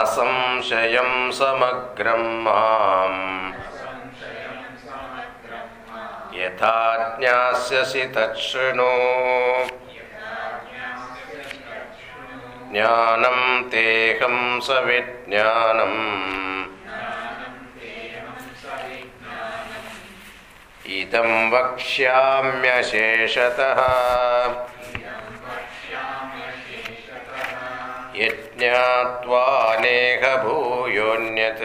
असंशयं समग्रं माम्। यथा ज्ञास्यसि तच्छृणु ज्ञानं तेऽहं सविज्ञानम्। इदं वक्ष्याम्यशेषतः नेह भूयोऽन्यत्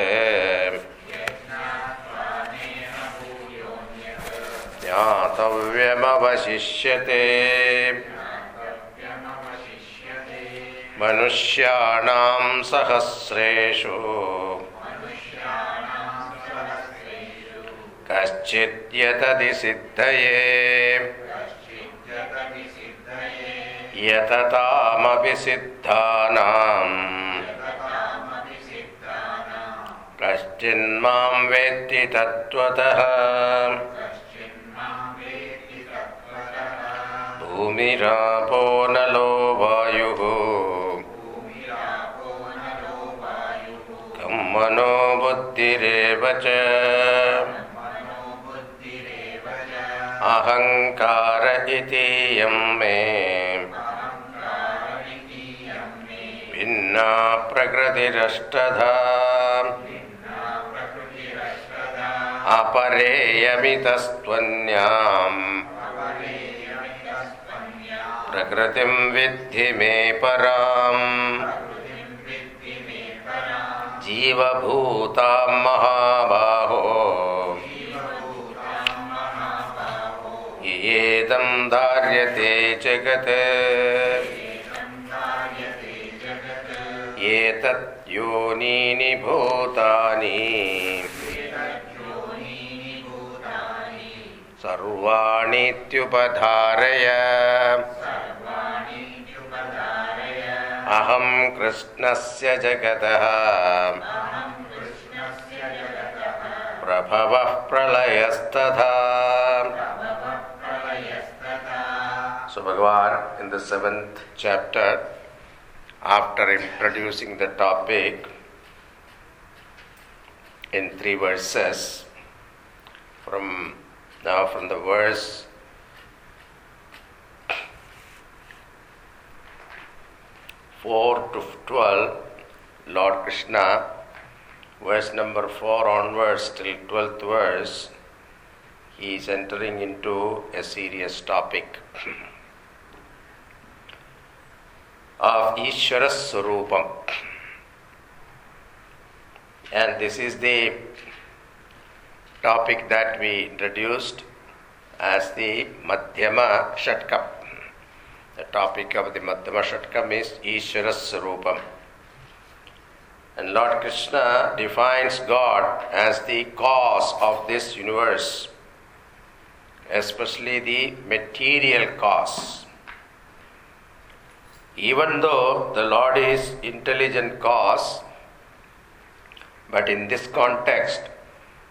ज्ञातव्यमवशिष्यते। मनुष्याणां सहस्रेषु। कश्चिद्यतति सिद्धये। यततामपि सिद्धानाम् कश्चिन्मां वेत्ति तत्त्वतः। भूमिरापो नलो वायुः। कं मनो बुद्धिरेव च अहङ्कार इतीयं मे भिन्ना प्रकृतिरष्टधा। अपरेयमितस्त्वन्याम्। प्रकृतिं विद्धि मे पराम्। जीवभूतां महाबाहो धार्यते जगत्। एतत् योनीनि भूतानि। सर्वाणीत्युपधारय। अहं कृष्णस्य जगतः। प्रभवः प्रलयस्तथा So Bhagavan in the seventh chapter, after introducing the topic in three verses, from now from the verse four to twelve, Lord Krishna, verse number four onwards till twelfth verse, he is entering into a serious topic of Ishvara Swarupam. And this is the topic that we introduced as the Madhyama Shatkam. The topic of the Madhyama Shatkam is Ishvara Swarupam. And Lord Krishna defines God as the cause of this universe, especially the material cause. Even though the Lord is intelligent cause, but in this context,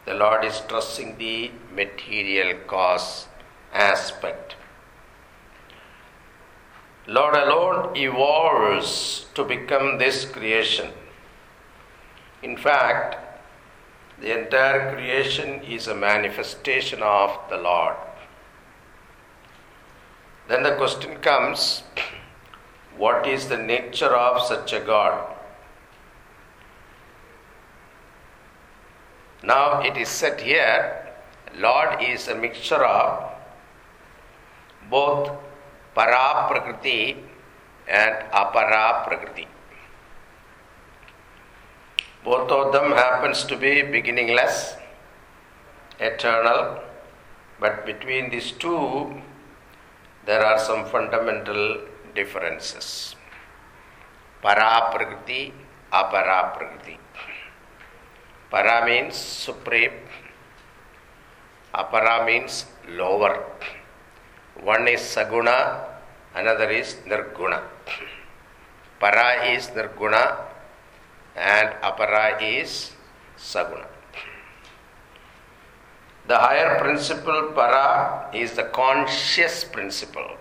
the Lord is stressing the material cause aspect. Lord alone evolves to become this creation. In fact, the entire creation is a manifestation of the Lord. Then the question comes what is the nature of such a God? Now it is said here Lord is a mixture of both para prakriti and apara prakriti. Both of them happens to be beginningless, eternal, but between these two there are some fundamental differences. Para prakriti, apara prakriti. Para means supreme, apara means lower. One is saguna, another is nirguna. Para is nirguna and apara is saguna. The higher principle para is the conscious principle.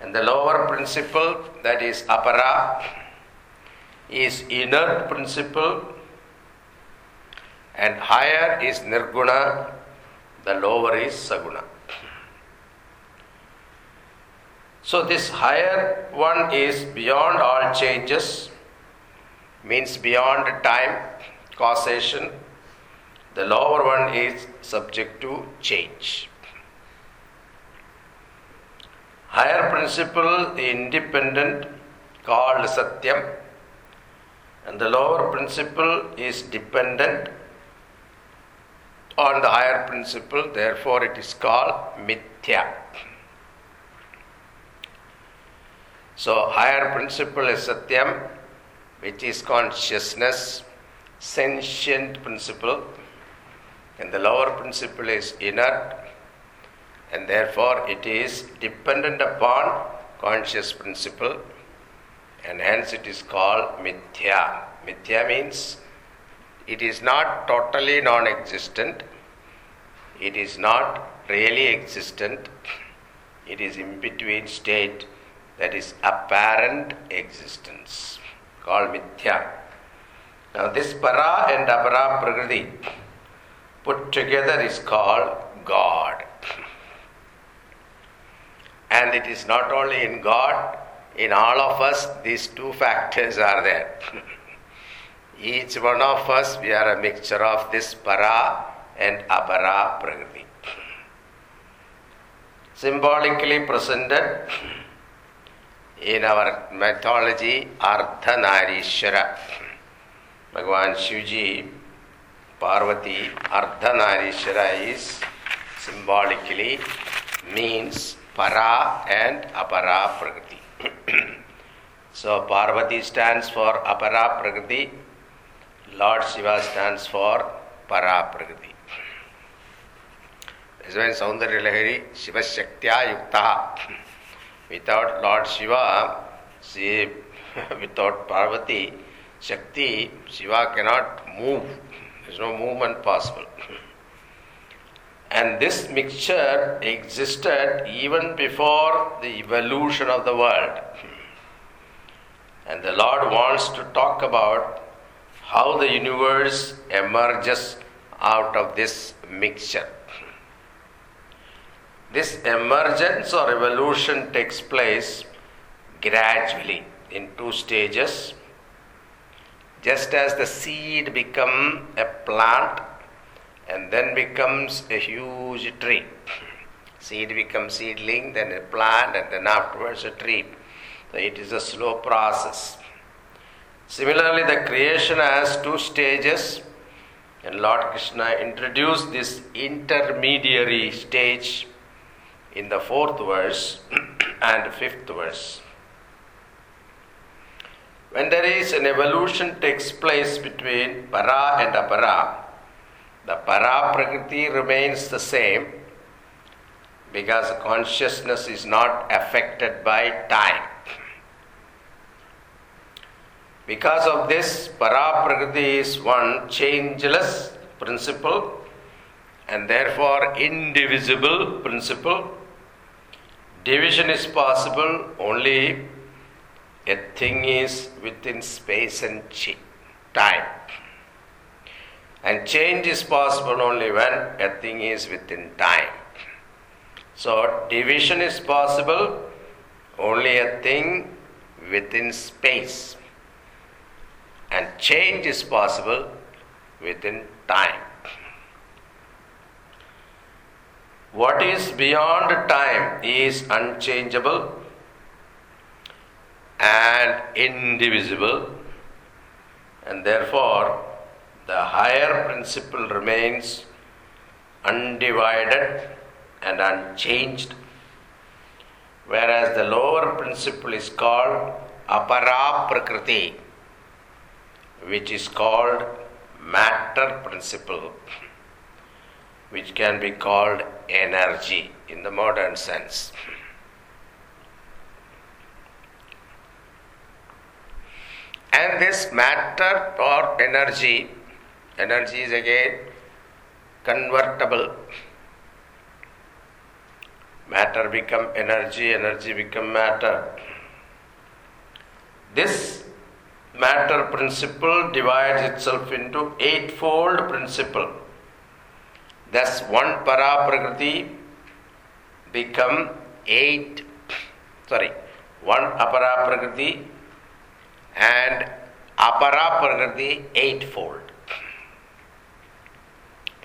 And the lower principle, that is apara, is inert principle and higher is nirguna, the lower is saguna. So, this higher one is beyond all changes, means beyond time, causation. The lower one is subject to change. Higher principle, the independent, called Satyam, and the lower principle is dependent on the higher principle, therefore, it is called Mithya. So, higher principle is Satyam, which is consciousness, sentient principle, and the lower principle is inert, and therefore it is dependent upon conscious principle, and hence it is called Mithya. Mithya means it is not totally non existent, it is not really existent, it is in between state that is apparent existence called mithya. Now, this para and apara prakriti put together is called God. And it is not only in God, in all of us, these two factors are there. Each one of us, we are a mixture of this para and apara prakriti. Symbolically presented in our mythology, Ardhanarishwara. Bhagavan Shivji, Parvati, Ardhanarishwara is symbolically means परा and अपरा प्रकृति सो Parvati stands for अपरा प्रकृति Lord Shiva stands for परा प्रकृति सौंदर्य लहरी शिव शक्तिया युक्त without Lord Shiva see without Parvati Shakti Shiva cannot move is no movement possible And this mixture existed even before the evolution of the world. And the Lord wants to talk about how the universe emerges out of this mixture. This emergence or evolution takes place gradually in two stages. Just as the seed becomes a plant and then becomes a huge tree. Seed becomes seedling, then a plant, and then afterwards a tree. So it is a slow process. Similarly, the creation has two stages, and Lord Krishna introduced this intermediary stage in the fourth verse and fifth verse. When there is an evolution takes place between para and apara, the para prakriti remains the same because consciousness is not affected by time. Because of this, para prakriti is one changeless principle and therefore indivisible principle Division is possible only a thing is within space and time. And change is possible only when a thing is within time. So, division is possible only a thing within space. And change is possible within time. What is beyond time is unchangeable and indivisible, and therefore the higher principle remains undivided and unchanged, whereas the lower principle is called apara prakriti, which is called matter principle which can be called energy in the modern sense. And this matter or energy, energy is again convertible. Matter become energy, energy become matter. This matter principle divides itself into eightfold principle. Thus, one para prakriti become eight. Sorry, one apara prakriti and apara prakriti eightfold.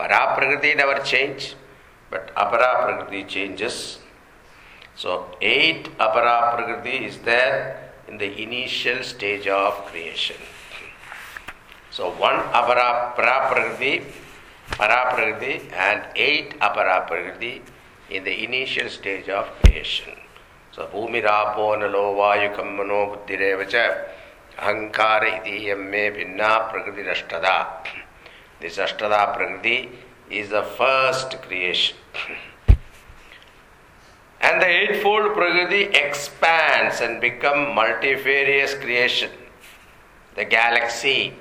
Para prakriti never change, but apara prakriti changes. So, eight apara prakriti is there in the initial stage of creation. So, one apara para prakriti, para prakriti, and eight apara prakriti in the initial stage of creation. So, bhumirapo nalo vayukam mano buddhirevacha ahankara idiyam me bhinna prakriti ashtada. This ashtada prakriti is the first creation. And the eightfold Prakriti expands and become multifarious creation. The galaxy,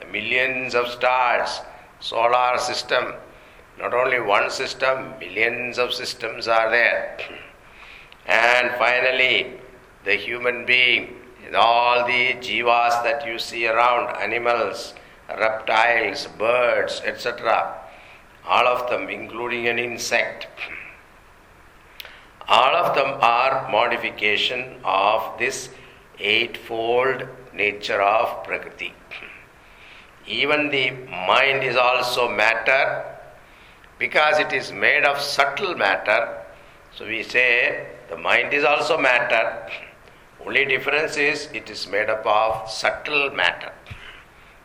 the millions of stars, solar system, not only one system, millions of systems are there. And finally, the human being, and all the jivas that you see around, animals, reptiles, birds, etc., all of them, including an insect all of them are modification of this eightfold nature of Prakriti. Even the mind is also matter because it is made of subtle matter. So we say the mind is also matter. Only difference is it is made up of subtle matter.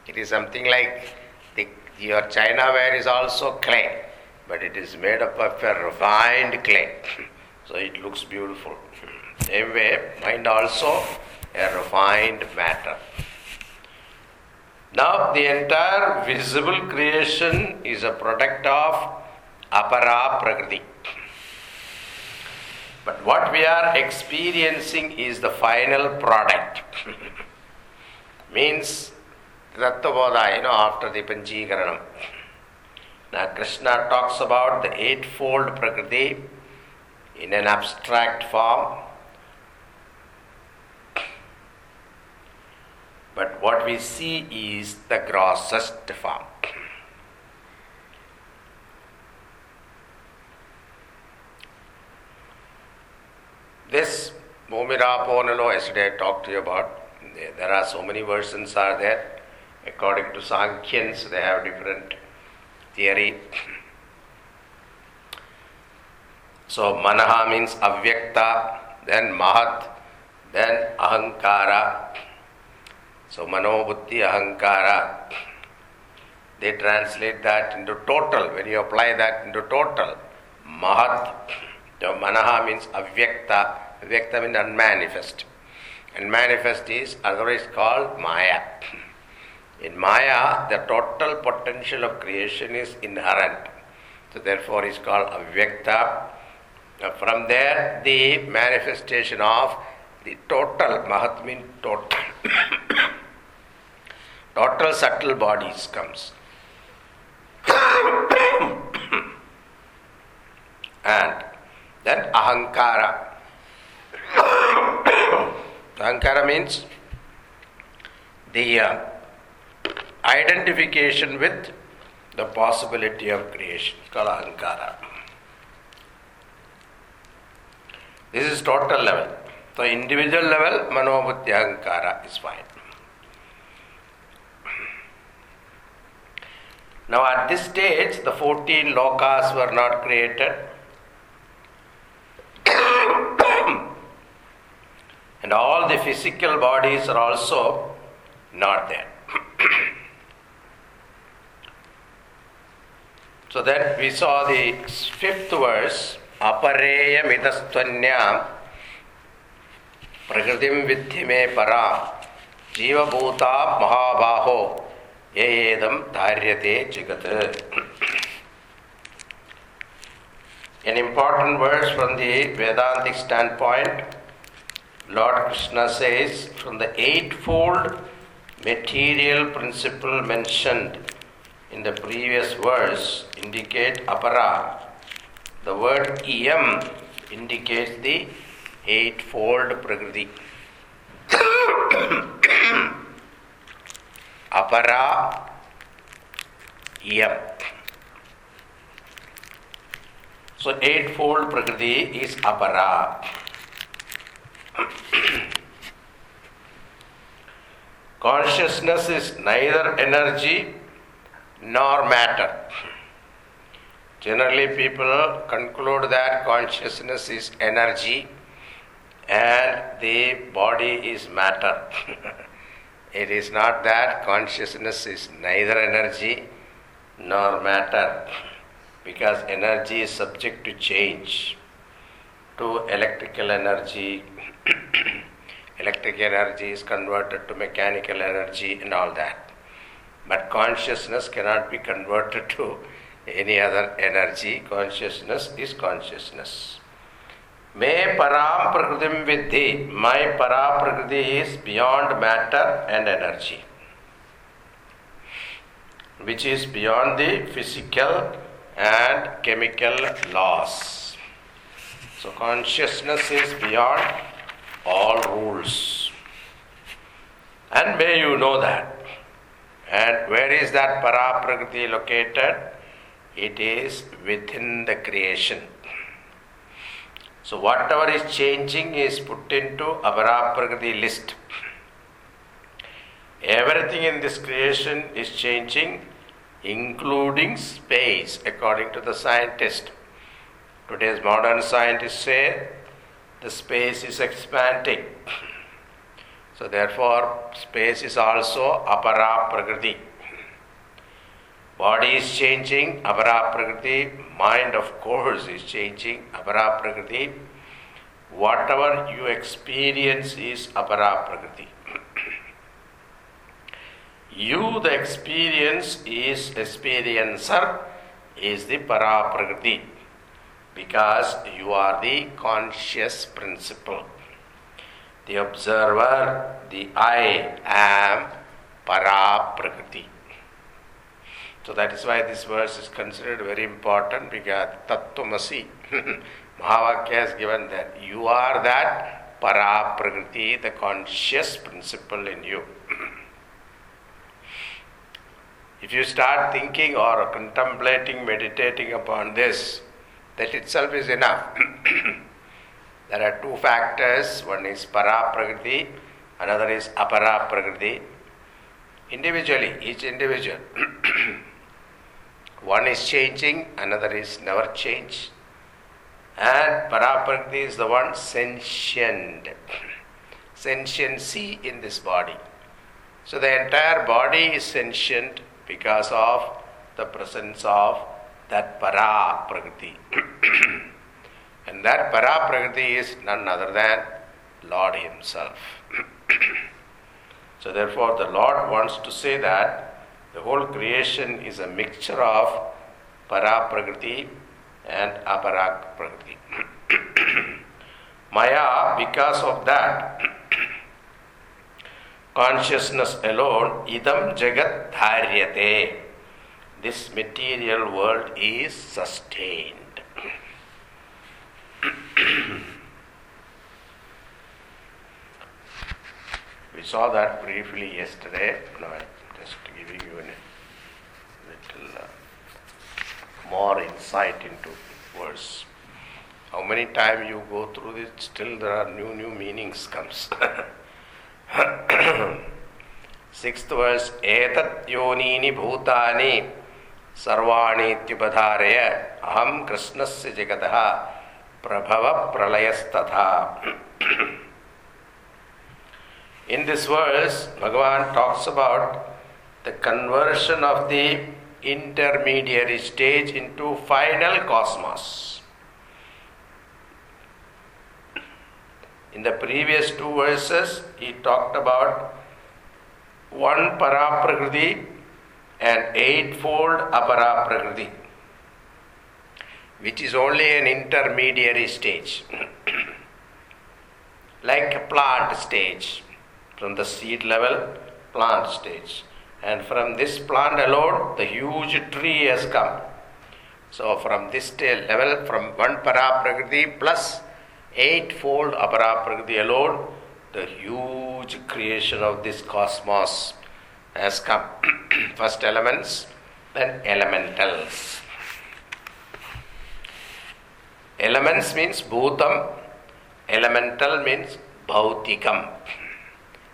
It is something like the, your chinaware is also clay, but it is made up of a refined clay. So it looks beautiful. Same way, mind also a refined matter. Now, the entire visible creation is a product of apara prakriti. But what we are experiencing is the final product. Means Tattvabodha, you know, after the Panchikaranam. Now, Krishna talks about the eightfold prakriti in an abstract form. But what we see is the grossest form. This Momira Ponalo, yesterday I talked to you about, there are so many versions are there. According to Sankhyans, they have different theory. So manaha means avyakta, then mahat, then ahankara. So manobuddhi ahankara. They translate that into total. When you apply that into total, mahat. So manaha means avyakta. Avyakta means unmanifest. And manifest is otherwise called maya. In maya, the total potential of creation is inherent. So therefore, it's called avyakta from there, the manifestation of the total, Mahat means total, total subtle bodies comes. and then Ahankara. Ahankara means the uh, identification with the possibility of creation. Called. This is total level. So individual level, ahankara is fine. Now at this stage, the 14 lokas were not created. and all the physical bodies are also not there. So that we saw the fifth verse, apareyamidastvanya prakritim vidhime para jivabhuta mahabaho yeyedam dharyate jagat. An important verse from the Vedantic standpoint, Lord Krishna says, from the eightfold material principle mentioned in the previous verse indicate apara, the word iyam indicates the eightfold prakriti. apara yam. So eightfold prakriti is apara. Consciousness is neither energy nor matter. Generally, people conclude that consciousness is energy and the body is matter. it is not that consciousness is neither energy nor matter because energy is subject to change to electrical energy. Electric energy is converted to mechanical energy and all that. But consciousness cannot be converted to any other energy. Consciousness is consciousness. May param vidhi. My para prakriti is beyond matter and energy, which is beyond the physical and chemical laws. So consciousness is beyond all rules. And may you know that. And where is that para prakriti located? It is within the creation. So whatever is changing is put into Apara Prakriti list. Everything in this creation is changing, including space, according to the scientist. Today's modern scientists say the space is expanding. So therefore, space is also Apara Prakriti. Body is changing, Apara Prakriti. Mind, of course, is changing, Apara Prakriti. Whatever you experience is Apara Prakriti. you, the experience, is experiencer, is the Para Prakriti. Because you are the conscious principle. The observer, the I am Para Prakriti. So that is why this verse is considered very important because Tattvamasi, Mahavakya has given that you are that para prakriti, the conscious principle in you. if you start thinking or contemplating, meditating upon this, that itself is enough. there are two factors one is para prakriti, another is apara prakriti. Individually, each individual. One is changing, another is never change. And para prakriti is the one sentient. Sentiency in this body. So the entire body is sentient because of the presence of that Para Prakriti. and that Para Prakriti is none other than Lord Himself. so therefore the Lord wants to say that the whole creation is a mixture of para prakriti and apara prakriti. Maya, because of that, consciousness alone, idam jagat dharyate. This material world is sustained. We saw that briefly yesterday. No, just giving you a little uh, more insight into verse. How many times you go through this, still there are new new meanings comes. Sixth verse, एतत् योनीनि भूतानि सर्वाणीत्युपधारय अहं कृष्णस्य जगतः Prabhava ಪ್ರಳಯಸ್ತಥಾ In this verse, Bhagavan talks about the conversion of the intermediary stage into final cosmos. In the previous two verses, he talked about one paraprakriti and eightfold aparaprakriti which is only an intermediary stage, like a plant stage, from the seed level, plant stage. And from this plant alone, the huge tree has come. So, from this level, from one para paraprakriti plus eightfold aparaprakriti alone, the huge creation of this cosmos has come. First elements, then elementals. Elements means bhutam, elemental means bhautikam.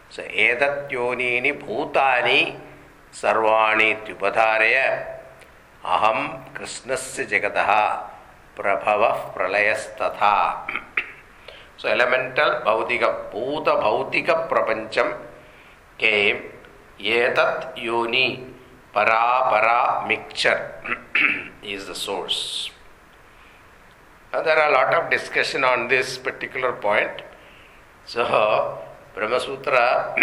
So, edat yonini bhutani sarvani tyupadharaya aham krishnasya jagataha prabhava pralayasthatha. So, elemental bhautika, bhuta bhautika prapancham came etat yoni para para mixture is the source. There are a lot of discussion on this particular point. So, Brahma Sutra,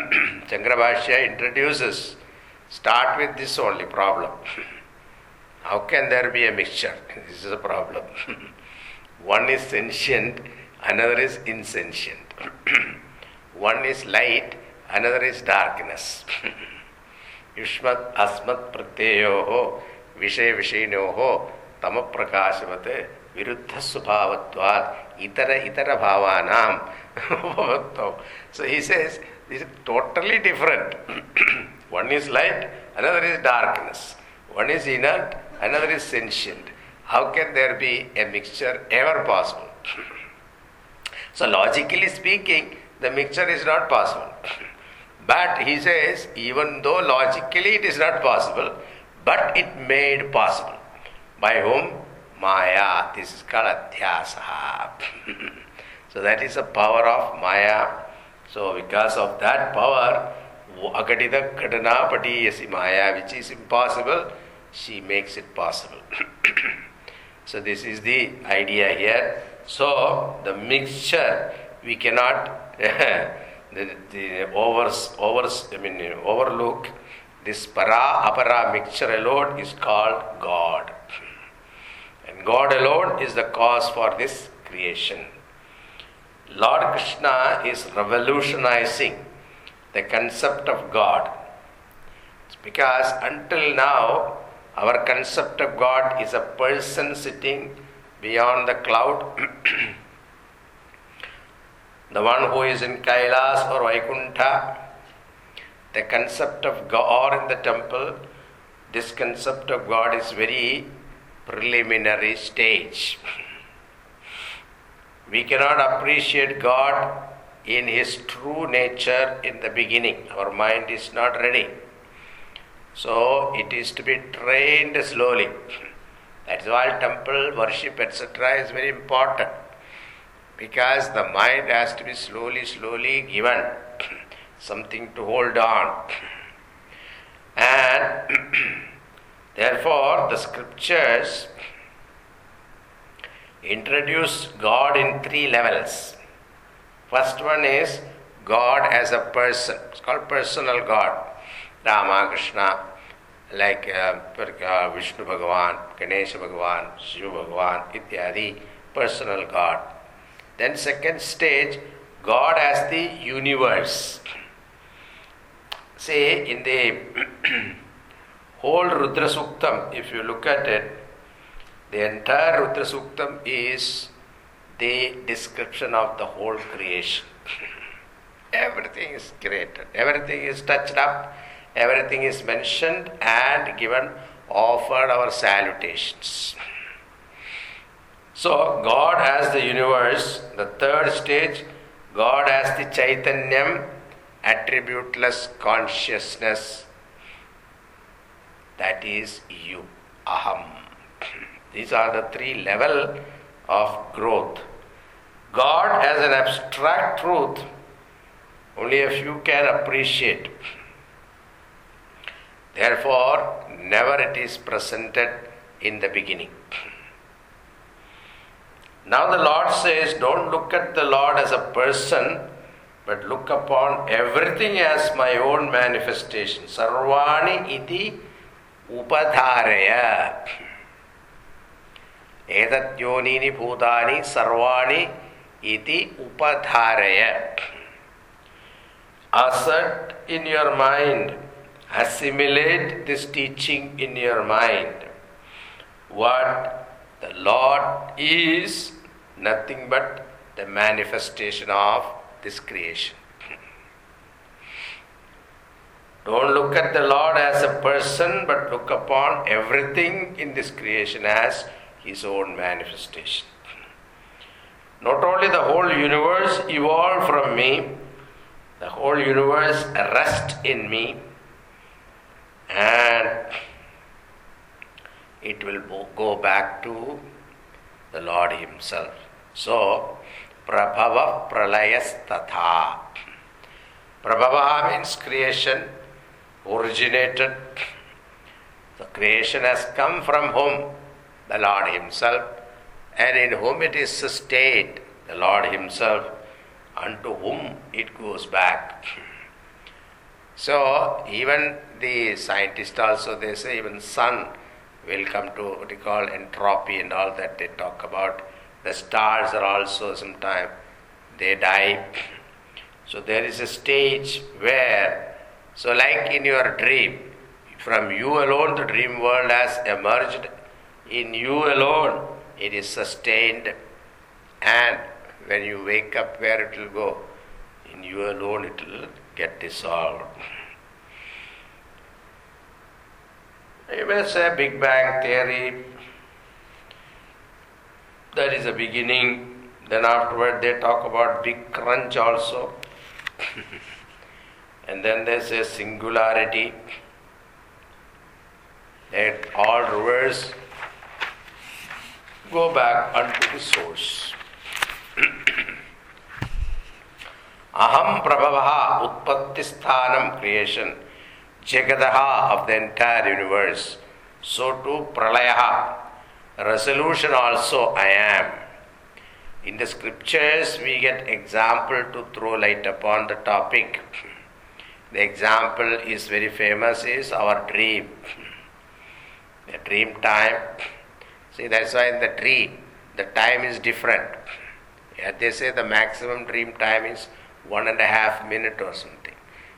Shankarabhashya introduces, start with this only problem. How can there be a mixture? This is a problem. One is sentient, another is insentient. One is light, another is darkness. युष्मत् अस्मत् प्रत्ययोः विषय विषयिनोः तमप्रकाशवत् ವಿರುದ್ಧ ಸ್ವಭಾವತ್ವಾತ್ ಇತರ ಇತರ ಭಾವಾನಾಂ ಭವತ್ತೋ so he says this is totally different one is light another is darkness one is inert another is sentient how can there be a mixture ever possible so logically speaking the mixture is not possible but he says even though logically it is not possible but it made possible. By whom? Maya. This is called Adhyasa. so that is the power of Maya. So because of that power, Aghatita Ghatana Patiyasi Maya, which is impossible, she makes it possible. so this is the idea here. So the mixture we cannot the, the overs, overs, I mean overlook this para apara mixture alone is called God. God alone is the cause for this creation. Lord Krishna is revolutionizing the concept of God. It's because until now, our concept of God is a person sitting beyond the cloud, the one who is in Kailas or Vaikuntha. The concept of God, or in the temple, this concept of God is very preliminary stage. We cannot appreciate God in His true nature in the beginning. Our mind is not ready. So it is to be trained slowly. That's why temple worship, etc., is very important. Because the mind has to be slowly, slowly given something to hold on. And Therefore, the scriptures introduce God in three levels. First one is God as a person. It's called personal God. Rama, Krishna, like uh, uh Vishnu Bhagavan, Ganesha Bhagavan, Shiva Bhagavan, ityadi, personal God. Then second stage, God as the universe. Say in the whole Rudra Suktam, if you look at it, the entire Rudra Suktam is the description of the whole creation. everything is created, everything is touched up, everything is mentioned and given, offered our salutations. So, God as the universe, the third stage, God as the Chaitanyam, attributeless consciousness that is you, aham. These are the three level of growth. God as an abstract truth, only a few can appreciate. Therefore, never it is presented in the beginning. Now the Lord says, don't look at the Lord as a person, but look upon everything as my own manifestation. Sarvani iti उपधारय एतद्योनीनि भूतानि सर्वाणि इति उपधारय assert in your mind assimilate this teaching in your mind what the lord is nothing but the manifestation of this creation Don't look at the Lord as a person, but look upon everything in this creation as His own manifestation. Not only the whole universe evolved from me, the whole universe rests in me, and it will go back to the Lord Himself. So, Prabhava Pralayas Tatha. Prabhava means creation, originated. The creation has come from whom? The Lord Himself, and in whom it is sustained, the Lord Himself, unto whom it goes back. So, even the scientists also they say even sun will come to what you call entropy and all that they talk about. The stars are also sometime they die. So there is a stage where, so like in your dream, from you alone the dream world has emerged. In you alone it is sustained, and when you wake up, where it will go? In you alone it will get dissolved. You may say Big Bang theory, that is a beginning. Then afterward they talk about Big Crunch also. and then there's a singularity. That all rivers go back unto the source. Aham Prabhavaha Utpatti Sthanam creation. Jagadaha of the entire universe. So too Pralayaha, resolution also I am. In the scriptures, we get example to throw light upon the topic. The example is very famous is our dream. The dream time. See, that's why in the dream, the time is different. Yeah, they say the maximum dream time is one and a half minute or something.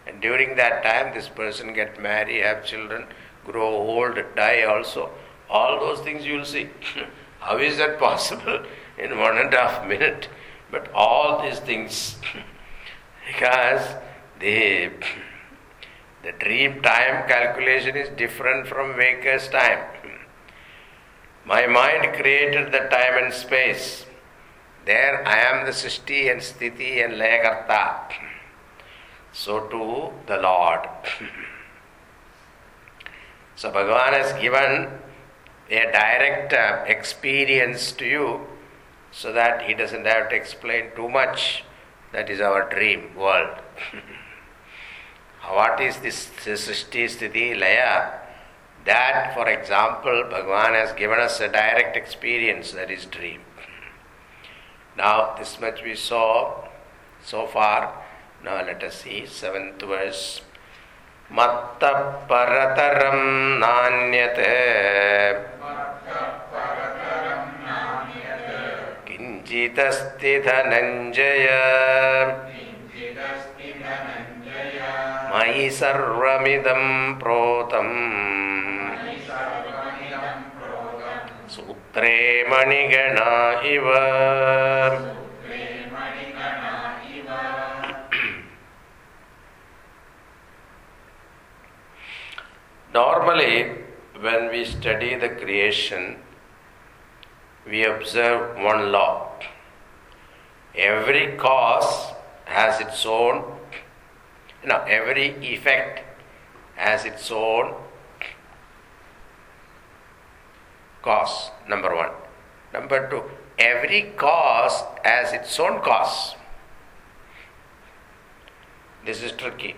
And during that time, this person get married, have children, grow old, die also. All those things you will see. How is that possible in one and a half minute? But all these things, because the the dream time calculation is different from waker's time. My mind created the time and space. There I am the Srishti and Sthiti and Layakarta so too the Lord. so Bhagavan has given a direct uh, experience to you so that he doesn't have to explain too much. That is our dream world. what is this Srishti Sthiti Laya? That, for example, Bhagavan has given us a direct experience, that is dream. Now, this much we saw so far. Now let us see seventh verse. Matta parataram nanyate किञ्चिदस्ति Dhananjay मयि सर्वमिदं प्रोतम् सूत्रे मणिगणा इव Normally, when we study the creation, we observe one law. Every cause has its own, know, every effect has its own cause, number one. Number two, every cause has its own cause. This is tricky.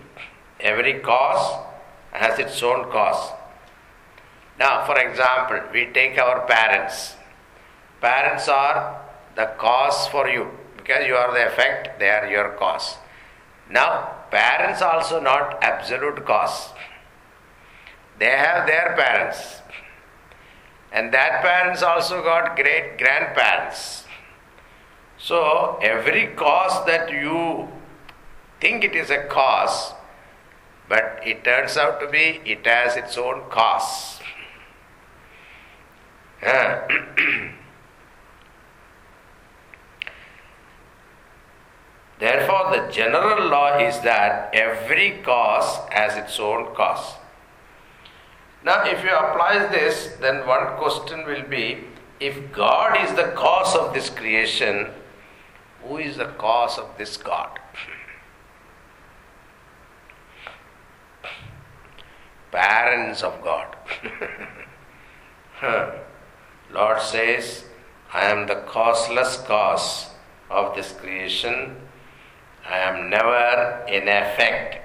Every cause has its own cause. Now, for example, we take our parents. Parents are the cause for you because you are the effect, they are your cause. Now, parents also not absolute cause. They have their parents. And that parents also got great grandparents. So, every cause that you think it is a cause, but it turns out to be it has its own cause. Therefore, the general law is that every cause has its own cause. Now, if you apply this, then one question will be if God is the cause of this creation, who is the cause of this God? Parents of God. Lord says, I am the causeless cause of this creation. I am never in effect.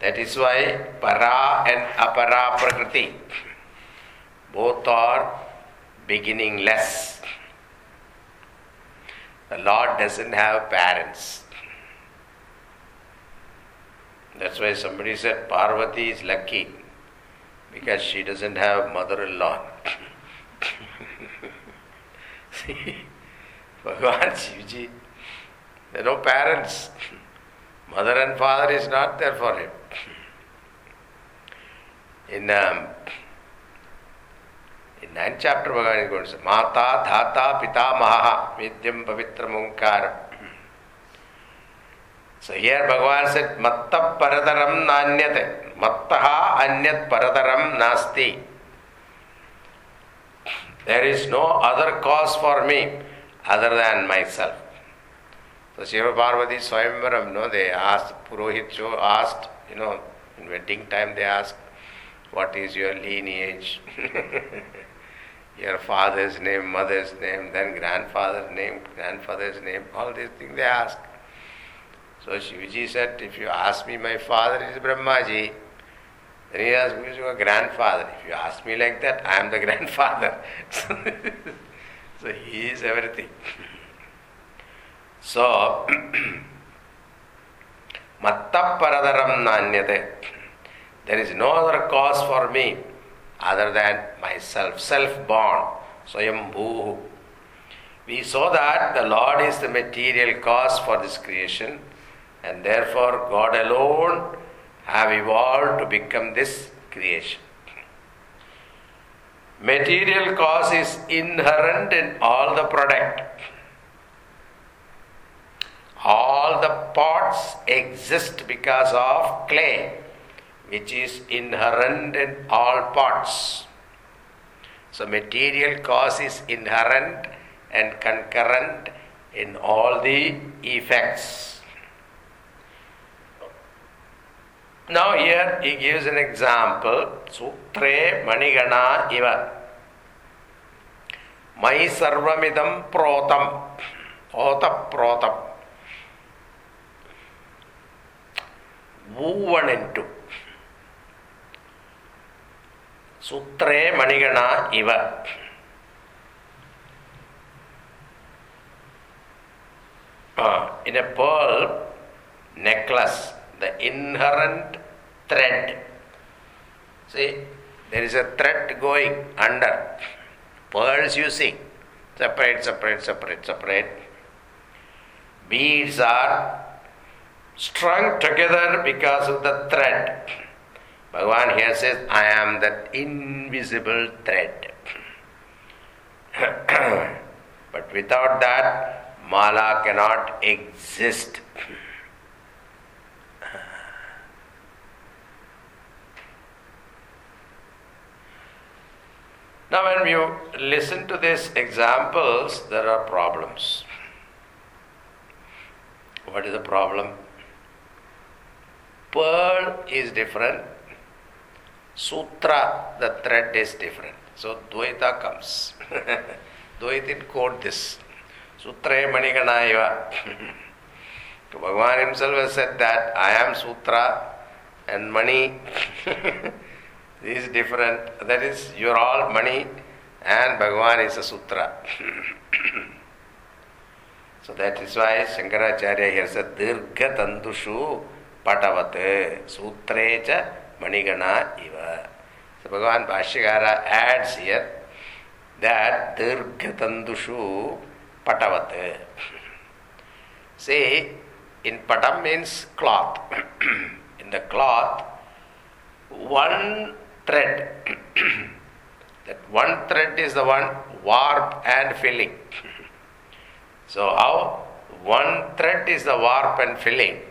That is why para and apara prakriti both are beginningless. The Lord doesn't have parents. That's why somebody said Parvati is lucky because she doesn't have mother in law. See, Bhagavan Shivji, there are no parents. Mother and father is not there for him. In um, in ninth chapter, Bhagavan is going to say, Mata, Dhata, Pita, Maha, Vidyam, Pavitra, Munkaram. So here Bhagavan said, Matta Paradaram Nanyate. Mattaha Anyat Paradaram Nasti. There is no other cause for me other than myself. So Shiva Parvati Swayamvaram, no, they asked, Purohit asked, you know, in wedding time they asked, what is your lineage? your father's name, mother's name, then grandfather's name, grandfather's name, all these things they ask. So Shivaji said, if you ask me, my father is Brahmaji. Then he asked, who is your grandfather? If you ask me like that, I am the grandfather. so he is everything. So, matta paradaram nanyate. There is no other cause for me other than myself, self-born, swayambhu. We saw that the Lord is the material cause for this creation and therefore God alone have evolved to become this creation. Material cause is inherent in all the product. All the parts exist because of clay, which is inherent in all parts. So, material cause is inherent and concurrent in all the effects. Now here he gives an example. Sutre Manigana iva. Mai sarvamidam protam. Ota protam. Woven into. Sutre Manigana iva. Uh, in a pearl necklace, the inherent thread. See, there is a thread going under. Pearls you see. Separate, separate, separate, separate. Beads are strung together because of the thread. Bhagavan here says, I am that invisible thread. but without that, mala cannot exist. Now, when you listen to these examples, there are problems. What is the problem? Pearl is different, Sutra, the thread is different. So, Dvaita comes. Dvaitin quote this Sutra Maniganaiva. Bhagavan himself has said that I am Sutra and Mani. is different. That is, you are all money and Bhagavan is a sutra. so that is why Shankaracharya here said, Dirgha Tandushu Patavat Sutrecha Manigana Iva. So Bhagavan Bhashyakara adds here that Dirgha Tandushu Patavat. See, in Patam means cloth. in the cloth, one thread. that one thread is the one warp and filling. so, how one thread is the warp and filling.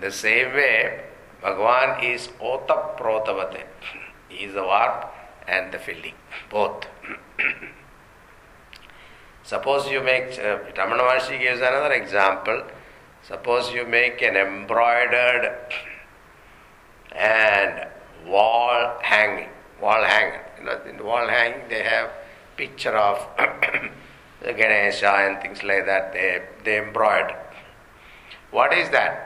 The same way, Bhagavan is Otaprotavate. He is the warp and the filling, both. Suppose you make, uh, Ramana Maharshi gives another example. Suppose you make an embroidered and wall hanging, wall hanger. You know, in the wall hanging they have picture of the Ganesha and things like that. They they embroider. What is that?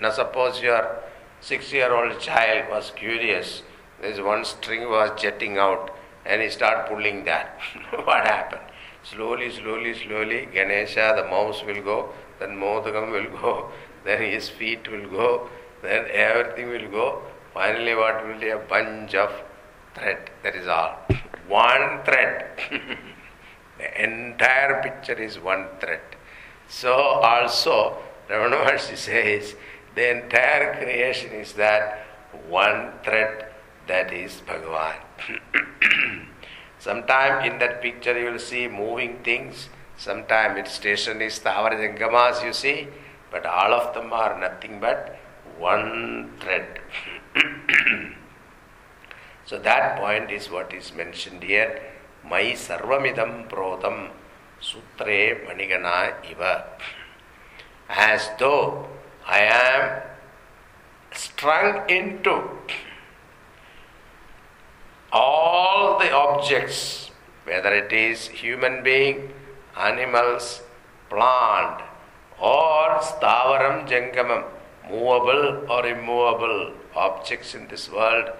Now suppose your six-year-old child was curious. This one string was jetting out, and he started pulling that. what happened? Slowly, slowly, slowly, Ganesha, the mouse will go, then Modakam will go, then his feet will go, then everything will go. Finally, what will be a bunch of thread. That is all. One thread. the entire picture is one thread. So, also, Ramana Maharshi says, the entire creation is that one thread that is Bhagavan. Sometime in that picture you will see moving things, sometime its station is Thavara Jangamas you see, but all of them are nothing but one thread. so that point is what is mentioned here. My sarvamidam protam sutre manigana iva. As though I am strung into all the objects, whether it is human being, animals, plant, or stavaram jangamam, movable or immovable objects in this world,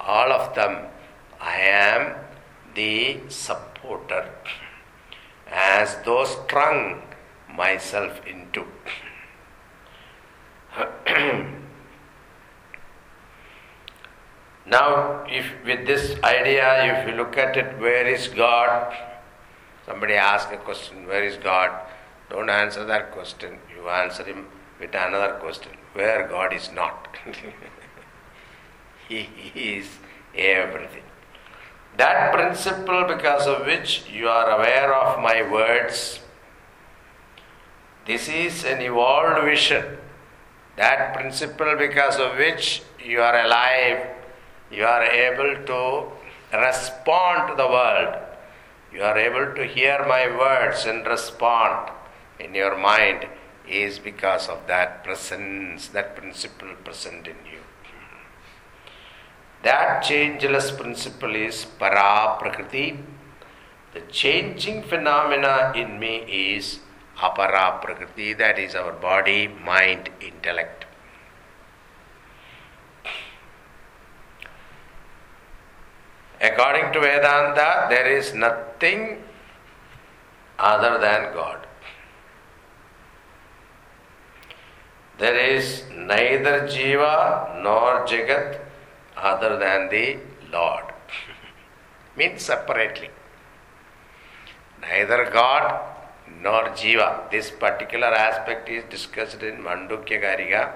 all of them, I am the supporter, as though strung myself into. Now, if with this idea, if you look at it, where is God? Somebody asks a question, where is God? Don't answer that question. You answer him with another question, where God is not. he, he is everything. That principle, because of which you are aware of my words, this is an evolved vision. That principle, because of which you are alive you are able to respond to the world. You are able to hear my words and respond in your mind is because of that presence, that principle present in you. That changeless principle is para prakriti. The changing phenomena in me is apara prakriti, that is our body, mind, intellect. According to Vedanta, there is nothing other than God. There is neither Jiva nor Jagat other than the Lord. Means separately. Neither God nor Jiva. This particular aspect is discussed in Mandukya Karika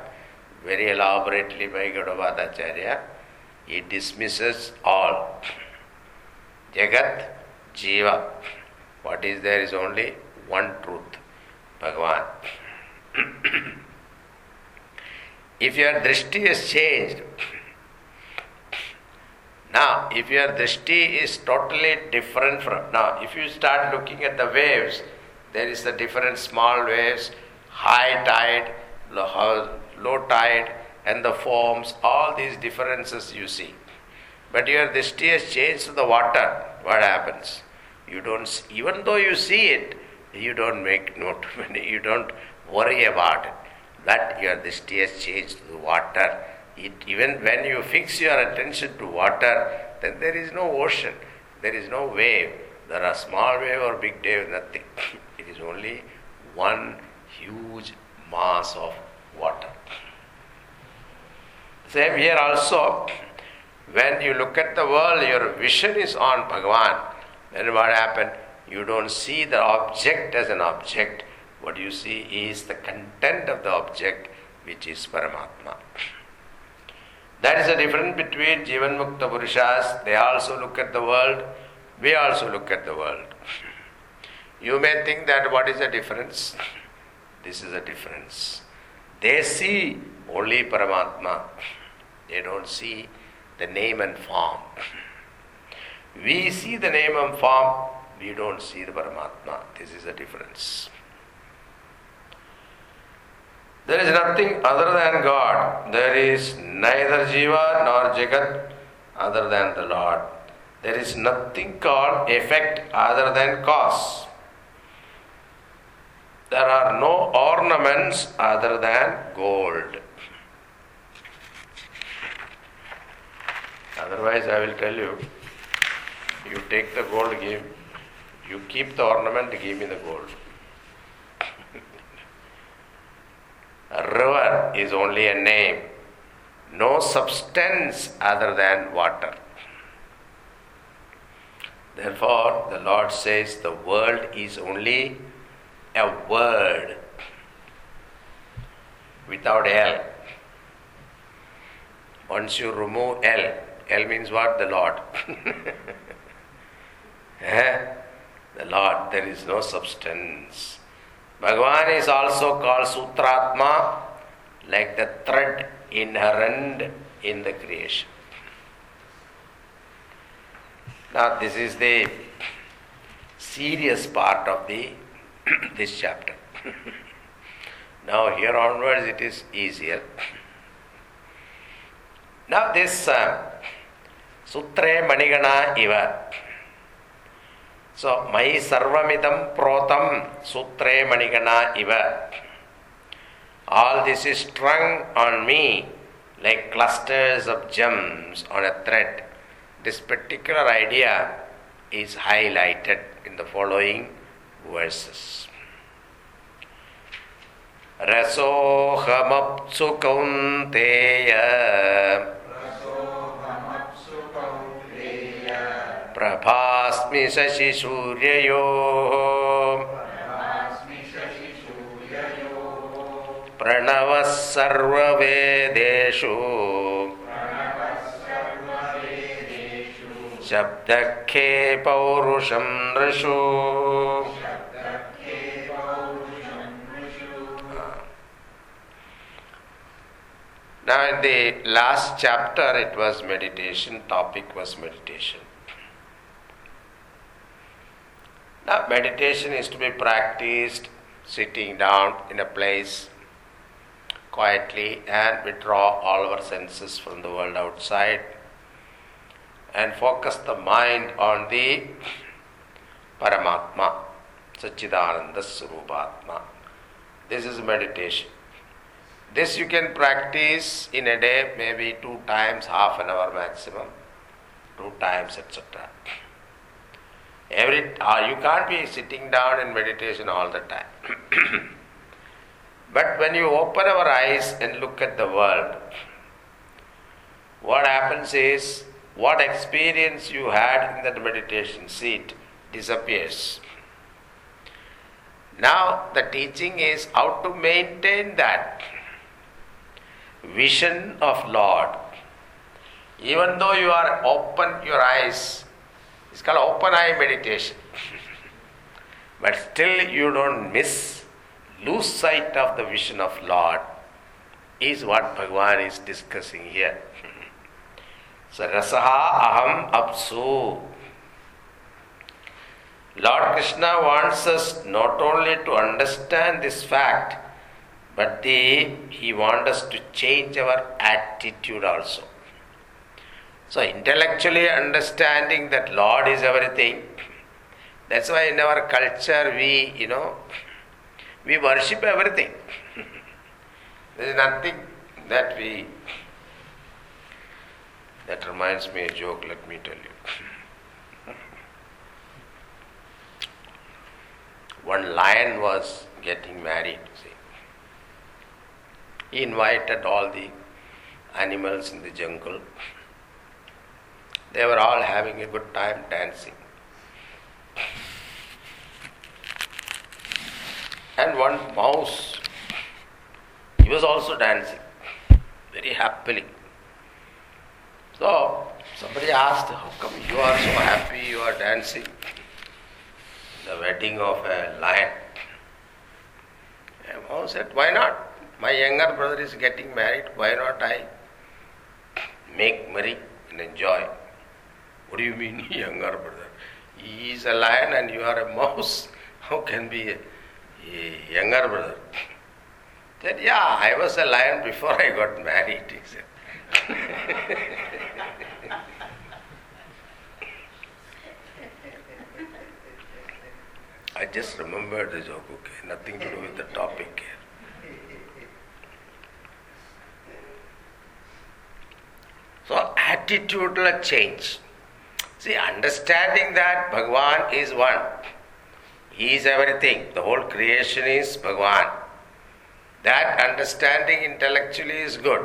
very elaborately by Gaudapadacharya he dismisses all. Jagat, Jiva. What is there is only one truth, Bhagavan. if your drishti is changed, now if your drishti is totally different from now, if you start looking at the waves, there is the different small waves, high tide, low tide, and the forms, all these differences you see. But your dishti has changed to the water. What happens? You don't, even though you see it, you don't make note, you don't worry about it. That your dishti has changed to the water. It, even when you fix your attention to water, then there is no ocean, there is no wave. There are small wave or big wave, nothing. Is only one huge mass of water. Same here also, when you look at the world, your vision is on Bhagavan. Then what happened? You don't see the object as an object. What you see is the content of the object, which is Paramatma. That is the difference between Jivan Mukta Purushas. They also look at the world. We also look at the world. You may think that what is the difference? This is the difference. They see only Paramatma, they don't see the name and form. We see the name and form, we don't see the Paramatma. This is the difference. There is nothing other than God. There is neither Jiva nor Jagat other than the Lord. There is nothing called effect other than cause. There are no ornaments other than gold. Otherwise, I will tell you, you take the gold, give, you keep the ornament, give me the gold. A river is only a name, no substance other than water. Therefore, the Lord says the world is only a word without L. Once you remove L, L means what? The Lord. eh? The Lord, there is no substance. Bhagavan is also called Sutratma, like the thread inherent in the creation. Now, this is the serious part of the this chapter. now, here onwards, it is easier. Now, this uh, Sutre Manigana Iva. So, Mai Sarvamidam Protam Sutre Manigana Iva. All this is strung on me like clusters of gems on a thread. This particular idea is highlighted in the following verses. रसोऽहमप्सु Kaunteya प्रभास्मि शशिसूर्ययोः प्रणवः सर्ववेदेषु शब्दखे पौरुषं नृषु Now, in the last chapter, it was meditation, topic was meditation. Now, meditation is to be practiced sitting down in a place quietly and withdraw all our senses from the world outside and focus the mind on the Paramatma, Sachidananda Swarupatma. This is meditation. This you can practice in a day, maybe two times, half an hour maximum, two times, etc. Every uh, you can't be sitting down in meditation all the time. but when you open our eyes and look at the world, what happens is what experience you had in that meditation seat disappears. Now the teaching is how to maintain that vision of Lord. Even though you are open your eyes, it's called open eye meditation. but still you don't miss, lose sight of the vision of Lord, is what Bhagavan is discussing here. Rasaha aham apsu. Lord Krishna wants us not only to understand this fact, but the, he wants us to change our attitude also. So, intellectually understanding that Lord is everything, that's why in our culture we, you know, we worship everything. there is nothing that we. That reminds me a joke, let me tell you. One lion was getting married, see. He invited all the animals in the jungle. They were all having a good time dancing. And one mouse, he was also dancing very happily. So somebody asked, How come you are so happy, you are dancing? The wedding of a lion. Oh, said, why not? My younger brother is getting married, why not I make merry and enjoy? What do you mean, younger brother? He is a lion and you are a mouse. How can be a, a younger brother? Said, yeah, I was a lion before I got married, he said. I just remembered the joke, okay, nothing to do with the topic here. So, attitudinal change. See, understanding that Bhagwan is one, He is everything, the whole creation is Bhagwan. That understanding intellectually is good.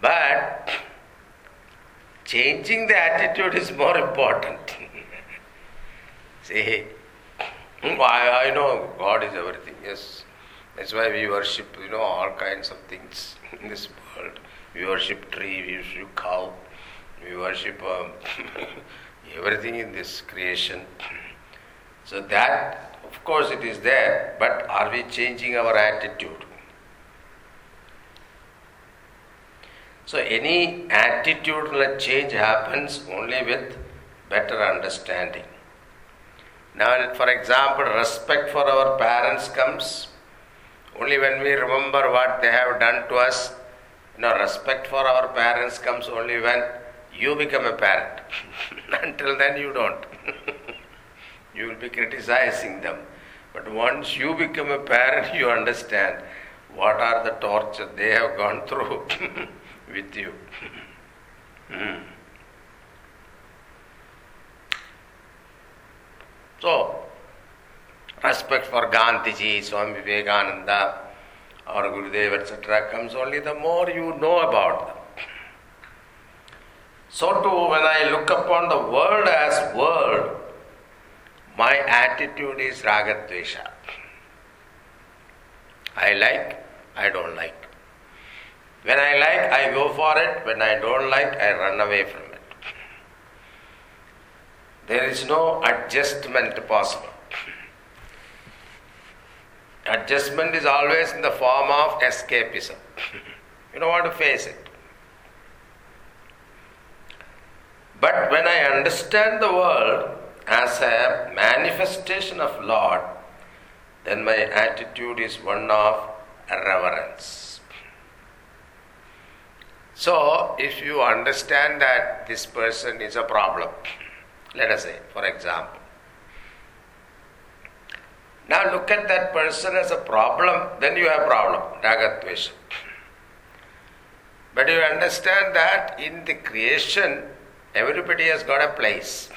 But changing the attitude is more important. See, I, I know God is everything, yes. That's why we worship, you know, all kinds of things in this world. We worship tree, we worship cow, we worship um, everything in this creation. So that, of course, it is there, but are we changing our attitude? So any attitudinal change happens only with better understanding. Now, for example, respect for our parents comes only when we remember what they have done to us. You know, respect for our parents comes only when you become a parent. Until then, you don't. you will be criticizing them. But once you become a parent, you understand what are the torture they have gone through with you. Hmm. So, respect for Gandhiji, Swami Vivekananda, or Gurudev, etc., comes only the more you know about them. So, too, when I look upon the world as world, my attitude is ragadvesha. I like, I don't like. When I like, I go for it. When I don't like, I run away from it. There is no adjustment possible. Adjustment is always in the form of escapism. you don't want to face it. But when I understand the world as a manifestation of Lord, then my attitude is one of reverence. So, if you understand that this person is a problem, let us say, for example. Now look at that person as a problem, then you have problem, ragadvesha. But you understand that in the creation, everybody has got a place.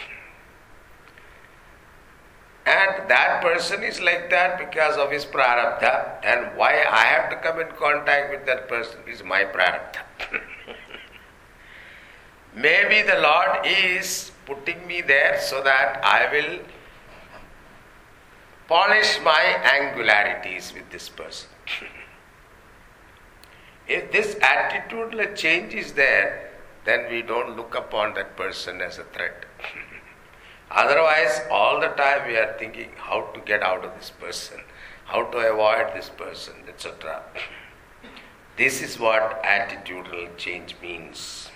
And that person is like that because of his prarabdha, and why I have to come in contact with that person is my prarabdha. Maybe the Lord is putting me there so that I will polish my angularities with this person. if this attitudinal change is there, then we don't look upon that person as a threat. Otherwise, all the time we are thinking how to get out of this person, how to avoid this person, etc. This is what attitudinal change means.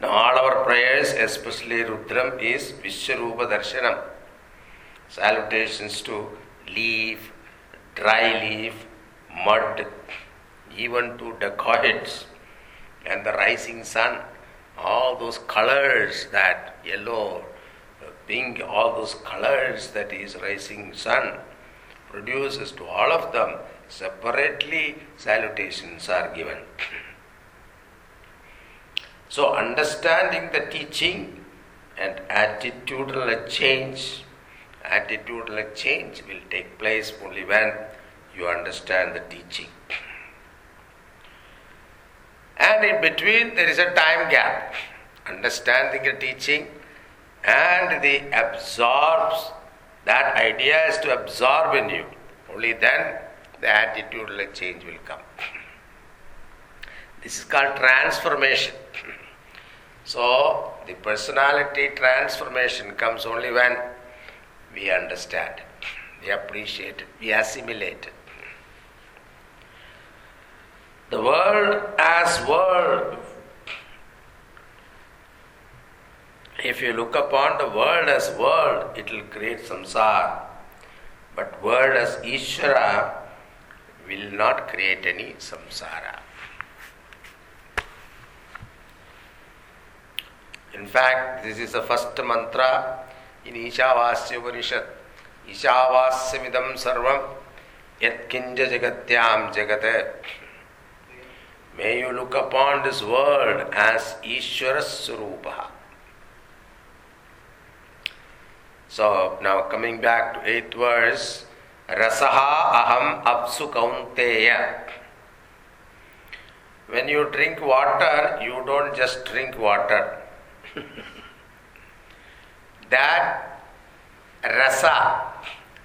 Now, all our prayers, especially Rudram, is Vishwarupa Darshanam. Salutations to leaf, dry leaf, mud, even to dacoits and the rising sun. All those colors that yellow, pink, all those colors that is rising sun produces to all of them separately salutations are given. So, understanding the teaching and attitudinal change, attitudinal change will take place only when you understand the teaching. And in between, there is a time gap. Understanding the teaching and the absorbs, that idea is to absorb in you. Only then the attitudinal change will come. This is called transformation. So, the personality transformation comes only when we understand. we appreciate it, we assimilate it. The world as world, if you look upon the world as world, it will create samsara. But world as Ishvara will not create any samsara. In fact, this is the first mantra in Ishavasya Upanishad. Ishavasyamidam sarvam yatkinja jagatyam jagate. May you look upon this world as Swarupa. So now coming back to eighth verse, Rasaha aham apsu kaunteya. When you drink water, you don't just drink water. that rasa,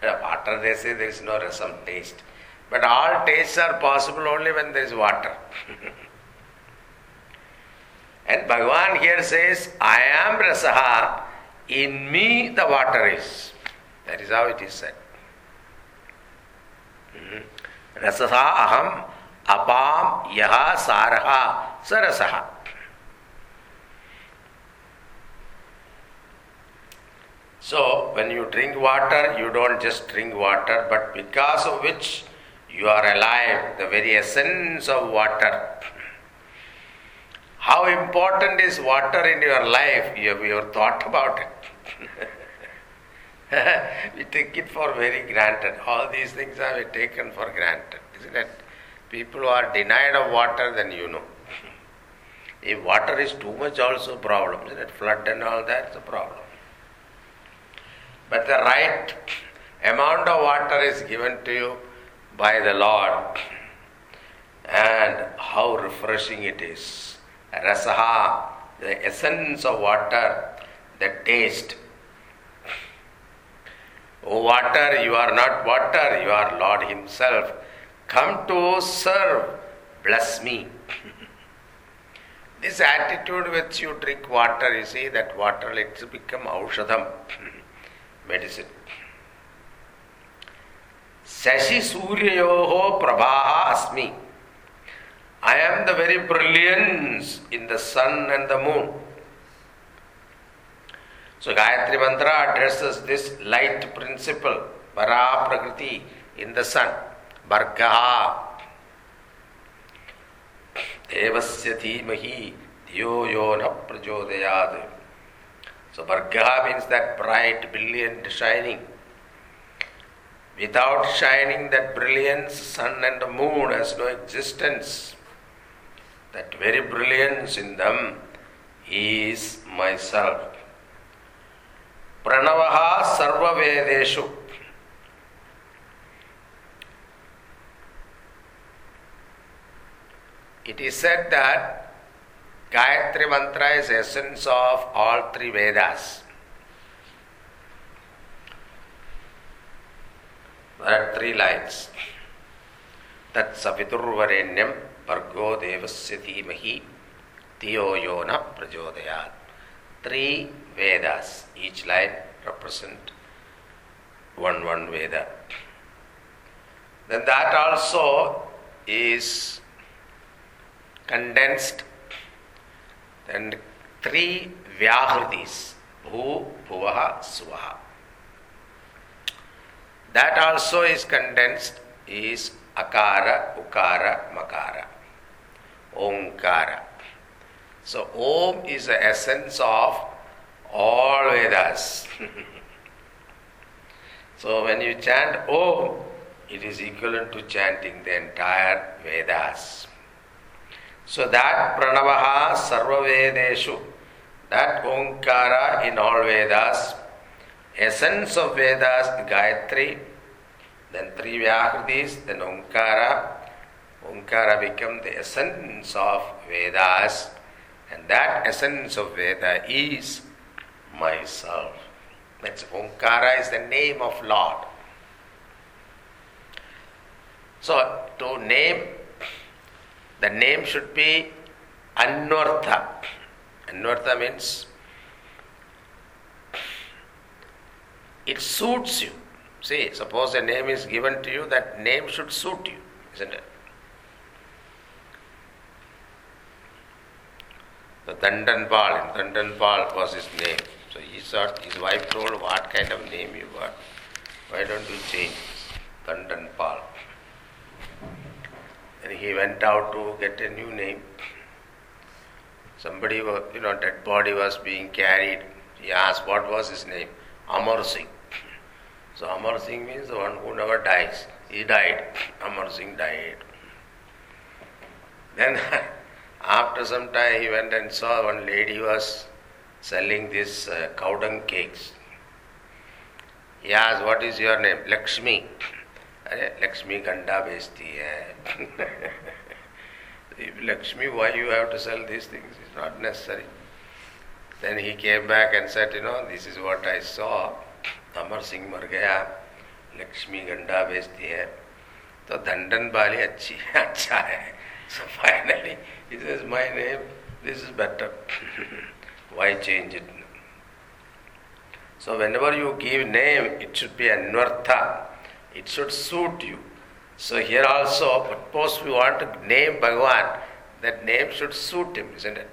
water they say there is no rasam taste. But all tastes are possible only when there is water. and Bhagavan here says, I am rasaha, in me the water is. That is how it is said. Hmm. Rasaha aham apam yaha saraha sarasaha. So, when you drink water, you don't just drink water, but because of which you are alive, the very essence of water. How important is water in your life? You have, you have thought about it. we take it for very granted. All these things are taken for granted, isn't it? People who are denied of water, then you know. If water is too much, also problem, isn't it? Flood and all that is a problem. But the right amount of water is given to you by the Lord. And how refreshing it is. Rasaha, the essence of water, the taste. O water, you are not water, you are Lord Himself. Come to serve, bless me. this attitude which you drink water, you see, that water lets become aushadam, medicine. Sashi Suryayoho Prabha Asmi. I am the very brilliance in the sun and the moon. So Gayatri Mantra addresses this light principle, Prakriti, in the sun, Bhargaha. Devasya Dhimahi Dhiyo Yona Prajodayad. So Bhargaha means that bright, brilliant, shining. Without shining that brilliance, sun and the moon has no existence. That very brilliance in them is myself. Pranavaha sarva vedeshu. It is said that Gayatri Mantra is essence of all three Vedas. There are three lines. Tat saviturvarenyam Bhargo devasya dhimahi Tiyo yona prajodayat. Three Vedas. Each line represent one one Veda. Then that also is condensed. Then three Vyahridis. Bhu, Bhuvaha, Swaha. That also is condensed is Akara, Ukara, Makara, Omkara. So Om is the essence of all Vedas. so when you chant Om, it is equivalent to chanting the entire Vedas. So that Pranavaha Sarva Vedeshu, that Omkara in all Vedas, essence of Vedas, Gayatri, then three Vyahridis, then Omkara. Omkara become the essence of Vedas, and that essence of Veda is myself. That's Omkara is the name of Lord. So to name, the name should be Anvartha. Anvartha means it suits you. See, suppose a name is given to you, that name should suit you, isn't it? The Dandanpal, Dandanpal was his name. So he thought, his wife told, What kind of name you got? Why don't you change Dandanpal? And he went out to get a new name. Somebody, was, you know, dead body was being carried. He asked, What was his name? Amar Singh. So Amar Singh means the one who never dies. He died. Amar Singh died. Then after some time he went and saw one lady was selling these uh, cow dung cakes. He asked, What is your name? Lakshmi. अरे लक्ष्मी गंडा बेचती है Lakshmi, why you have to sell these things? It's not necessary. Then he came back and said, you know, this is what I saw. Amar Singh मर गया, लक्ष्मी गंडा बेचती है। तो धंडन बाली अच्छी है अच्छा है। So finally this is my name this is better why change it so whenever you give name it should be अनवर्था it should suit you so here also suppose you want name Bhagavan that name should suit him is it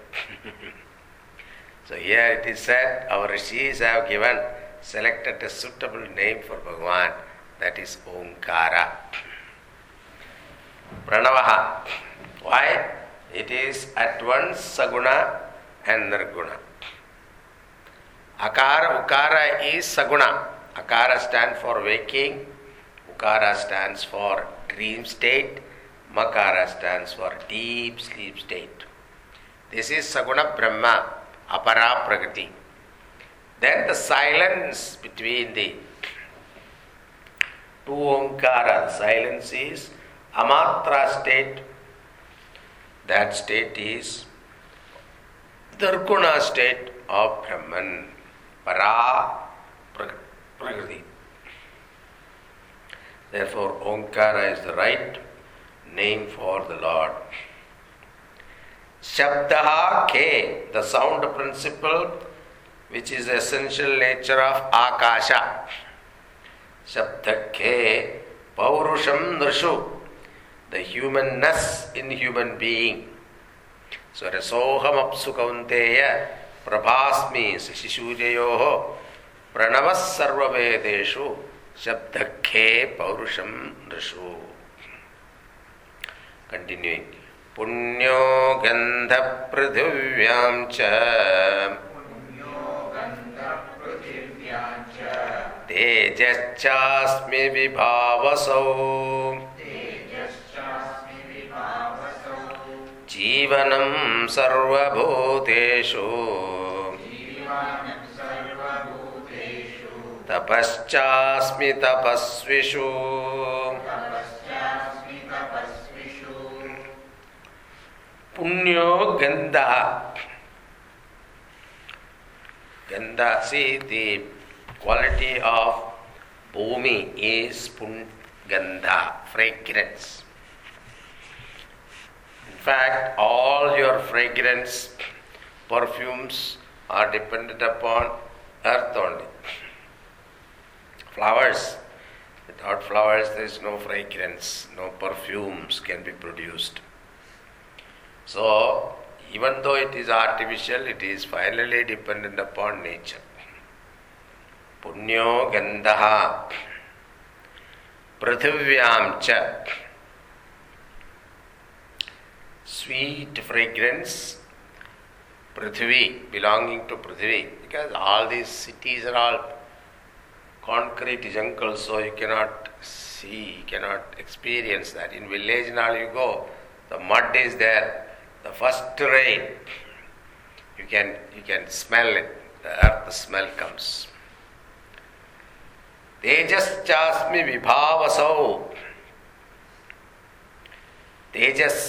so here it is said our rishi have given selected a suitable name for Bhagavan, that is Omkara. Pranavaha. Why? It is at once Saguna and Nirguna. Akara, Ukara is Saguna. Akara stands for waking, Ukara stands for dream state, Makara stands for deep sleep state. This is Saguna Brahma, Apara Prakriti. Then the silence between the two Omkara, silence is Amatra state. That state is Nirguna state of Brahman, Para Prakriti. Therefore, Omkara is the right name for the Lord. Shabdaha K, the sound principle which is the essential nature of Akasha. Shabdakhe Paurusham Nrshu, the humanness in human being. So Rasoham Apsu Kaunteya Prabhasmi Shishujayoho Pranavas Sarvavedeshu Shabdakhe Paurusham Nrshu. Continuing. पुण्यो गन्धपृथिव्यां च तेजश्चास्मि विभावसौ। जीवनं सर्वभूतेषु। तपश्चास्मि तपस्विषु। पुण्यो गन्धः। see the quality of bhumi is gandha, fragrance. In fact, all your fragrance, perfumes are dependent upon earth only. Flowers, without flowers there is no fragrance, no perfumes can be produced. So, even though it is artificial, it is finally dependent upon nature. Punyo Gandaha Prithivyam cha Sweet fragrance Prithvi belonging to Prithvi because all these cities are all concrete jungles so you cannot see, you cannot experience that. In village now you go, the mud is there, the first rain, you can you can smell it. The earth the smell comes. तेजश्चास्मि विभावसौ। तेजस्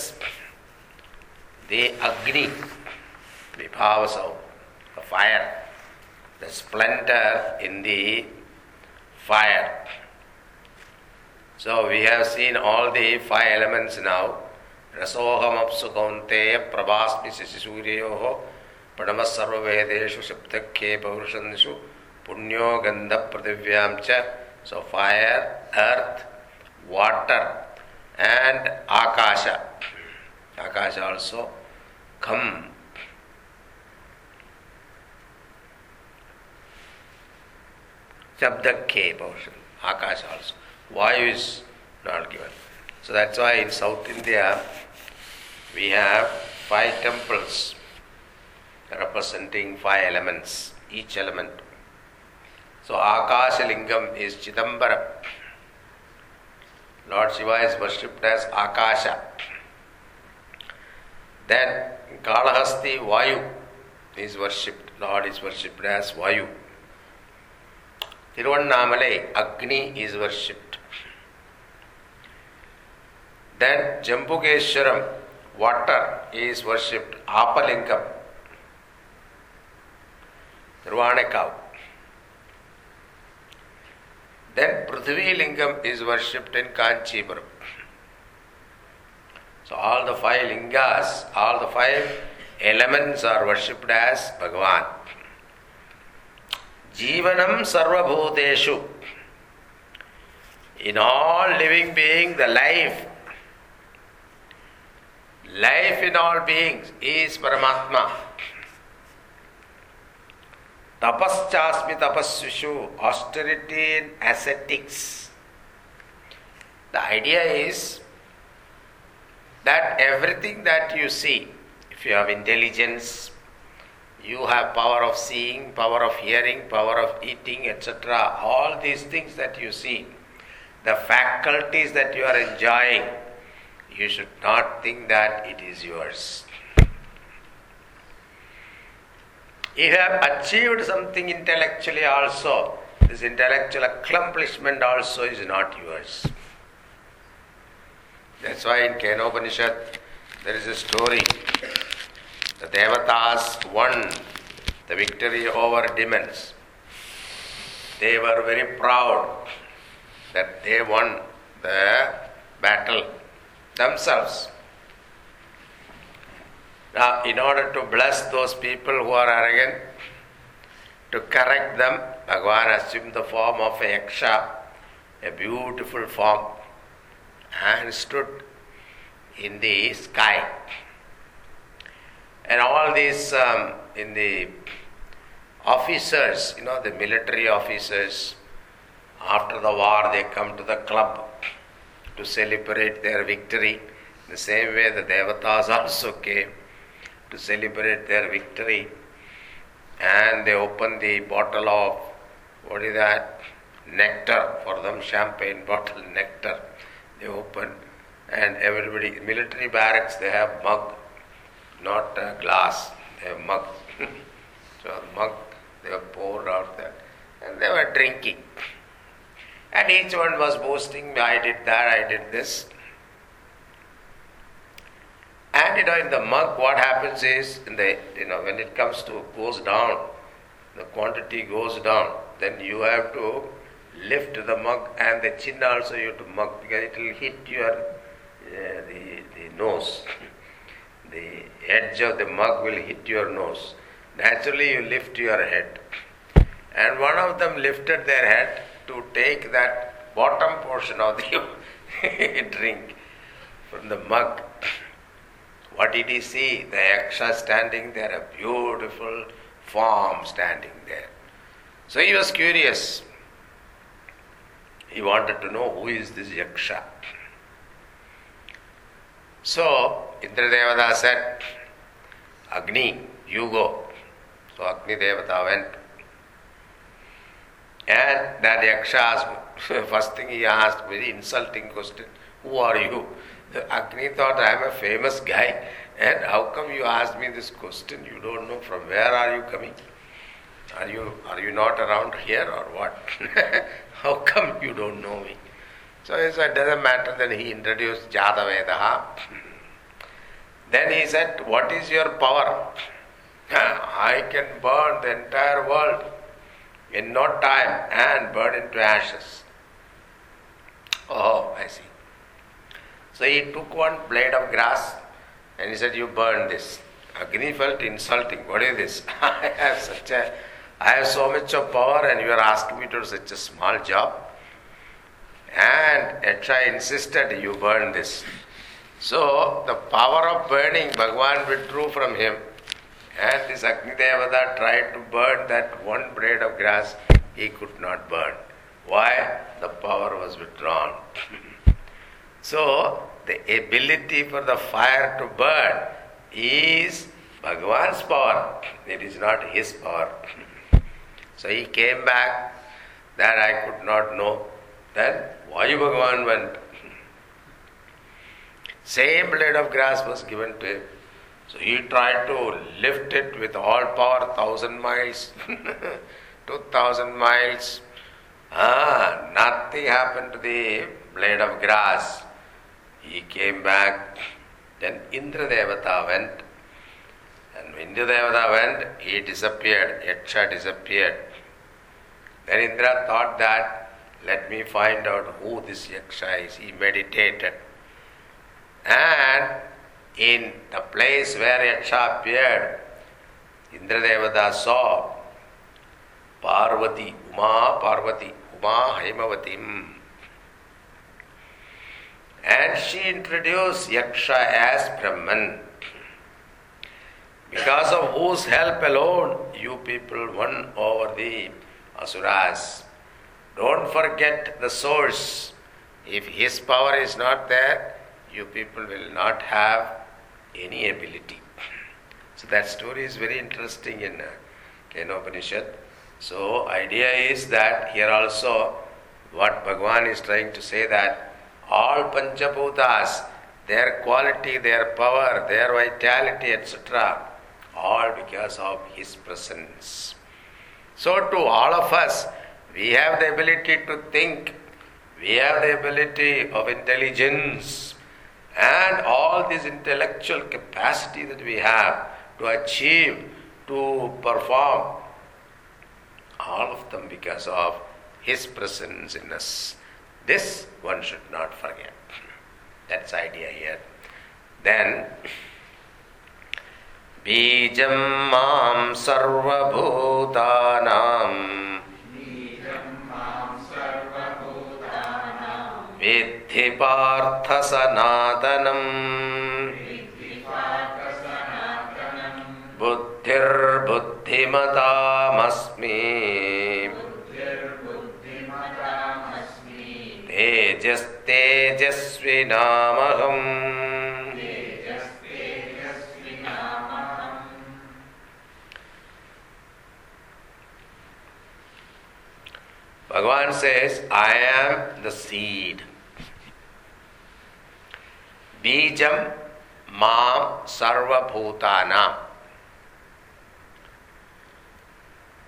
दे अग्नि विभावसौ। Fire the splendour in the fire so we have seen all the five elements now रसोहमसु कौंते प्रभास्मि शशि सूर्यो प्रणमसर्वेदेशु शब्दख्ये पौरुषंसु Punyo Gandha cha. So fire, earth, water and Akasha. Akasha also come. Shabdakke portion. Akasha also. Why is not given. So that's why in South India we have five temples representing five elements, each element So Akasha Lingam is Chidambaram. Lord Shiva is worshipped as Akasha. Then Kalahasti Vayu is worshipped. Lord is worshipped as Vayu. Tiruvannamalai Agni is worshipped. Then Jambukeswaram water is worshipped. Apalingam. Tiruvanekavu. Then Prithvi Lingam is worshipped in Kanchipuram. So all the five lingas, all the five elements are worshipped as Bhagavan. Jivanam Sarvabhuteshu. In all living beings, the life, life in all beings is Paramatma. Tapaschasmi tapasvishu, austerity and ascetics. The idea is that everything that you see, if you have intelligence, you have power of seeing, power of hearing, power of eating, etc. All these things that you see, the faculties that you are enjoying, you should not think that it is yours. If you have achieved something intellectually also, this intellectual accomplishment also is not yours. That's why in Kenopanishad there is a story. The Devatas won the victory over demons. They were very proud that they won the battle themselves. Now, in order to bless those people who are arrogant, to correct them, Bhagavan assumed the form of a yaksha, a beautiful form, and stood in the sky. And all these um, in the officers, you know, the military officers, after the war, they come to the club to celebrate their victory. The same way, the devatas also came to celebrate their victory. And they open the bottle of what is that? Nectar for them, champagne bottle nectar. They open, and everybody, military barracks, they have mug, not glass, they have mug. so, mug, they were poured out there, and they were drinking. And each one was boasting, I did that, I did this. And you know, in the mug, what happens is, in the you know, when it comes to goes down, the quantity goes down. Then you have to lift the mug, and the chin also you have to mug because it will hit your uh, the the nose. the edge of the mug will hit your nose. Naturally, you lift your head. And one of them lifted their head to take that bottom portion of the drink from the mug. What did he see? The Yaksha standing there, a beautiful form standing there. So he was curious. He wanted to know who is this Yaksha. So Indra Devata said, Agni, you go. So Agni Devata went. And that Yaksha asked, first thing he asked, very insulting question, who are you? The Agni thought, I am a famous guy, and how come you asked me this question? You don't know from where are you coming? Are you are you not around here or what? how come you don't know me? So he said, doesn't matter. Then he introduced Jadavedaha. Then he said, What is your power? I can burn the entire world in no time and burn into ashes. Oh, I see. So he took one blade of grass and he said, You burn this. Agni felt insulting. What is this? I have such a I have so much of power and you are asking me to do such a small job. And Yaksha insisted, You burn this. So the power of burning, Bhagwan withdrew from him. And this Agni Devata tried to burn that one blade of grass, he could not burn. Why? The power was withdrawn. so, the ability for the fire to burn is Bhagwan's power, it is not his power. so he came back that I could not know. Then Vayu Bhagavan went. Same blade of grass was given to him. So he tried to lift it with all power, thousand miles, two thousand miles. Ah, nothing happened to the blade of grass. He came back. Then Indra Devata went. And when Indra Devata went, he disappeared. Yaksha disappeared. Then Indra thought that, let me find out who this Yaksha is. He meditated. And in the place where Yaksha appeared, Indra Devata saw Parvati, Uma Parvati, Uma Haimavatim. And she introduced Yaksha as Brahman. Because of whose help alone you people won over the Asuras. Don't forget the source. If his power is not there, you people will not have any ability. So that story is very interesting in uh, Kenopanishad. So idea is that here also what Bhagwan is trying to say that all Panchabhutas, their quality, their power, their vitality, etc., all because of His presence. So to all of us, we have the ability to think, we have the ability of intelligence, and all this intellectual capacity that we have to achieve, to perform, all of them because of His presence in us. This one should not forget. That's idea here. Then, बीजं माँ सर्वभूतानाम् विद्धि पार्थ सनातनम् बुद्धिर्बुद्धिमतामस्मि तेजस्वी तेजस्तेजस्विनामहम्। भगवान से I am the seed बीजम माम सर्वभूताना।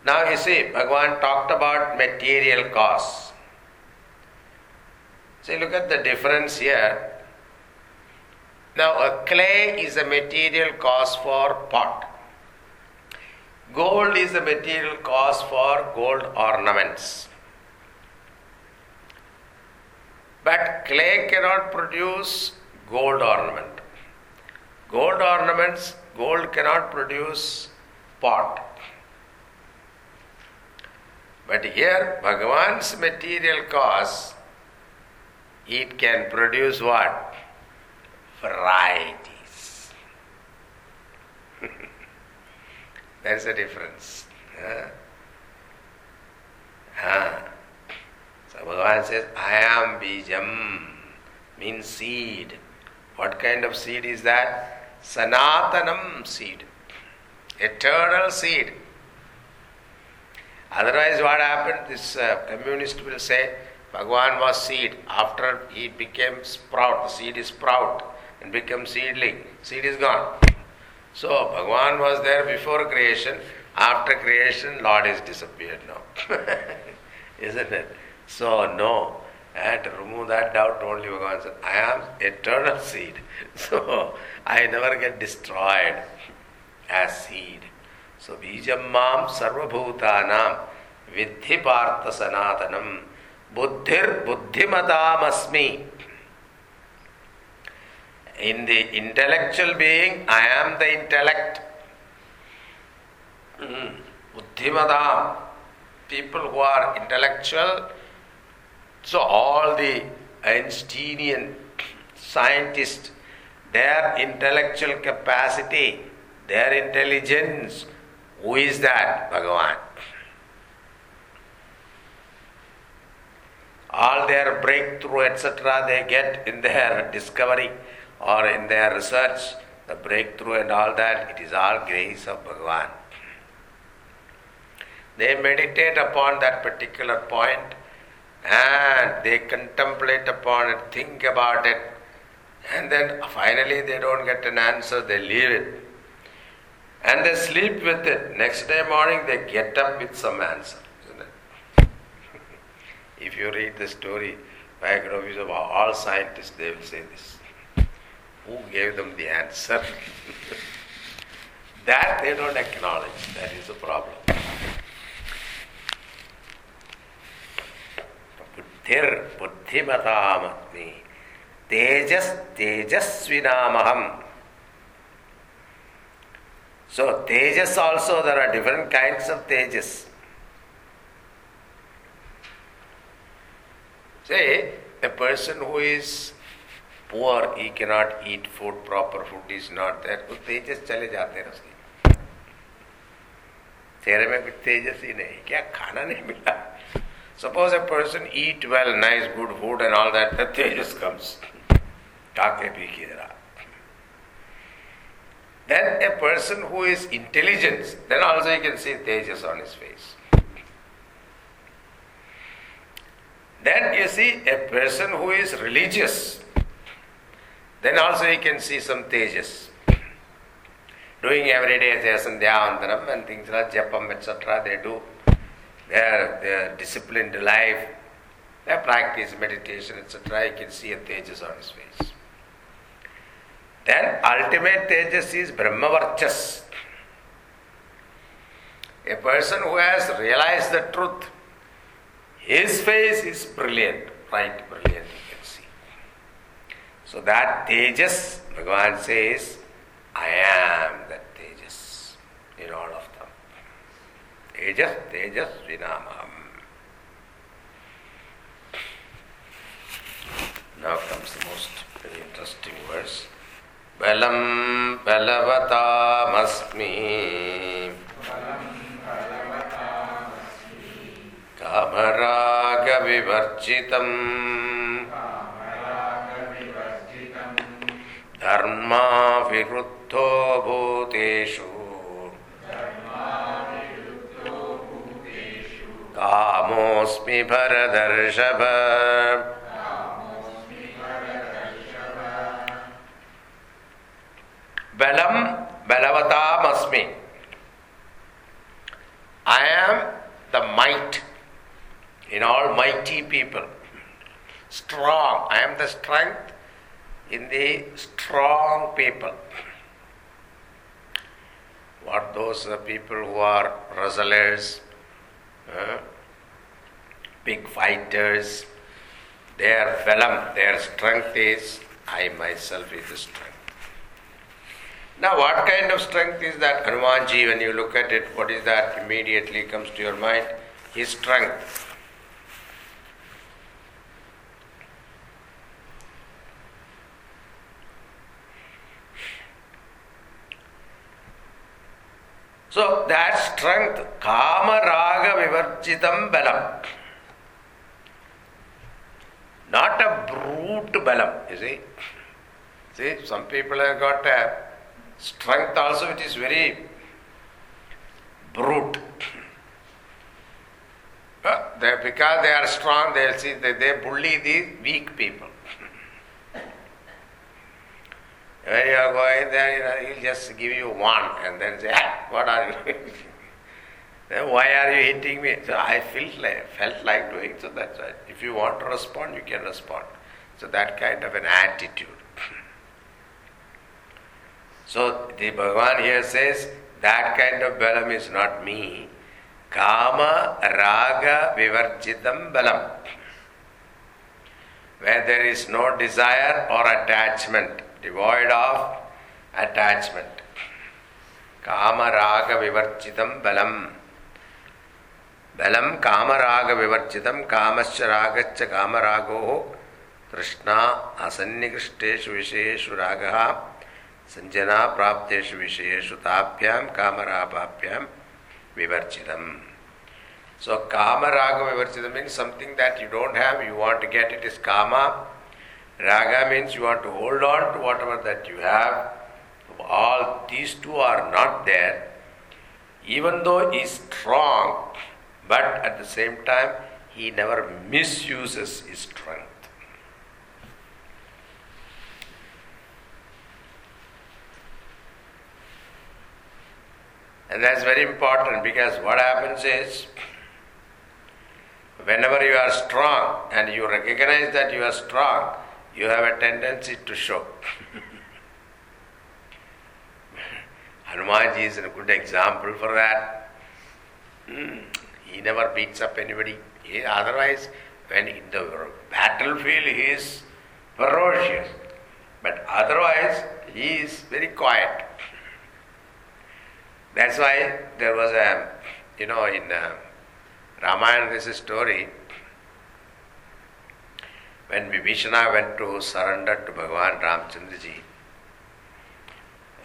Now you Bhagavan talked about material cause See, look at the difference here. Now, a clay is a material cause for pot. Gold is a material cause for gold ornaments. But clay cannot produce gold ornament. Gold ornaments, gold cannot produce pot. But here, Bhagavan's material cause, it can produce what? Varieties. There's a difference. Huh? Huh. So Bhagavan says, I am Bijam, means seed. What kind of seed is that? Sanatanam seed, eternal seed. Otherwise, what happened? This uh, communist will say, Bhagavan was seed. After he became sprout, the seed is sprout and become seedling. Seed is gone. So, Bhagavan was there before creation. After creation, Lord is disappeared now. Isn't it? So, no. And to remove that doubt, only Bhagavan said, I am eternal seed. So, I never get destroyed as seed. So, Bijam Mam Sarvabhutanam Vidhi Partha Sanatanam Buddhir Buddhimatam In the intellectual being, I am the intellect. Mm. Buddhimadam. People who are intellectual, So all the Einsteinian scientists, their intellectual capacity, their intelligence, who is that? Bhagavan. All their breakthrough, etc., they get in their discovery or in their research, the breakthrough and all that, it is all grace of Bhagavan. They meditate upon that particular point and they contemplate upon it, think about it, and then finally they don't get an answer, they leave it. And they sleep with it. Next day morning they get up with some answer? if you read the story, biographies of all scientists, they will say this. Who gave them the answer? that they don't acknowledge. That is the problem. बुद्धिर बुद्धिमतामस्मि Tejas तेजस्विनामहम So tejas also there are different kinds of tejas. Say a person who is poor, he cannot eat food, proper food is not there, तो तेजस चले जाते हैं उसके चेहरे में कुछ तेजस ही नहीं क्या खाना नहीं मिला Suppose a person eat well, nice, good food and all that, the tejas comes. Then a person who is intelligent, then also you can see tejas on his face. Then you see a person who is religious, then also you can see some tejas. Doing every day Sandhyavandanam and things like Japam, etc., they do their, their disciplined life, their practice, meditation, etc., you can see a tejas on his face. Then ultimate tejas is Brahmavarchas. A person who has realized the truth, his face is brilliant, bright, brilliant, you can see. So that tejas, Bhagavan says, I am that tejas in all of Tejas तेजस्विनाम Now comes the most very interesting verse. Balam balavatamasmi कामरागविवर्जितम् धर्माविरुद्धो भूतेषु। कामोऽस्मि भरदर्शभ। बलम बलवतामस्मि। Am the might in all mighty people. Strong. I am the strength in the strong people. What those people who are wrestlers, uh, big fighters, their venom, their strength is I myself is the strength. Now, what kind of strength is that Hanumanji? When you look at it, what is that immediately comes to your mind? His strength. So that strength, kama raga vivarchitam balam. Not a brute balam, you see. See, some people have got a strength also which is very brute. They, because they are strong, they'll see they, they bully the weak people. When you are going there, you know, he'll just give you one and then say, ah, what are you then why are you hitting me? So I felt like, felt like doing so that's right. If you want to respond, you can respond. So that kind of an attitude. So the Bhagavan here says, that kind of balam is not me. Kama raga vivarjitam balam. Where there is no desire or attachment devoid of attachment. Kama raga vivarchitam balam. बलं कामरागविवर्जितं कामश्च रागश्च कामरागो तृष्णा असन्निकृष्टेषु विषयेषु रागः सञ्जना प्राप्तेषु विषयेषु ताभ्यां कामरापाभ्यां विवर्जितम् So kama raga vivarchita means something that you don't have, you want to get it is kama. Raga means you want to hold on to whatever that you have. All these two are not there. Even though he is strong, but at the same time he never misuses his strength. And that's very important because what happens is whenever you are strong and you recognize that you are strong, you have a tendency to show. Hanumanji is a good example for that. Hmm. He never beats up anybody. He, otherwise, when in the battlefield he is ferocious. But otherwise, he is very quiet. That's why there was a, you know, in uh, Ramayana a story when Vibhishana went to surrender to Bhagavan Ramchandraji.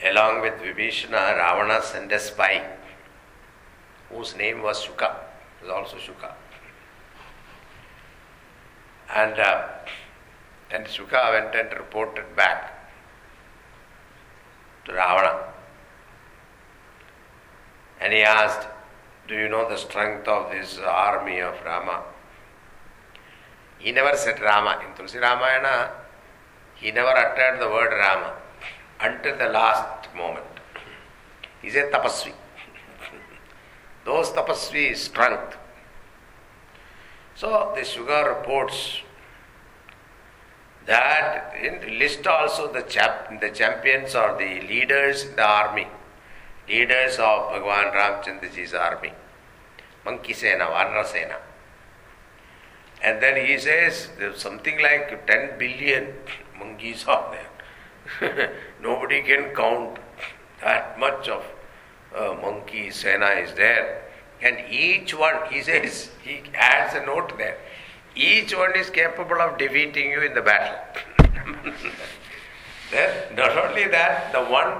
Along with Vibhishana, Ravana sent a spy whose name was Shuka, was also Shuka. And, uh, and Shuka went and reported back to Ravana. And he asked, Do you know the strength of this army of Rama? He never said Rama. In Tulsi Ramayana, he never uttered the word Rama until the last moment. He said Tapasvi. Those Tapasvi strength. So the Shuka reports that in list also the, chap, the champions or the leaders in the army leaders of Bhagavan Ramchandraji's army, Monkey Sena, Vanara Sena. And then he says there's something like 10 billion monkeys are there. Nobody can count that much of uh, monkey Sena is there. And each one, he says, he adds a note there. Each one is capable of defeating you in the battle. Then, not only that, the one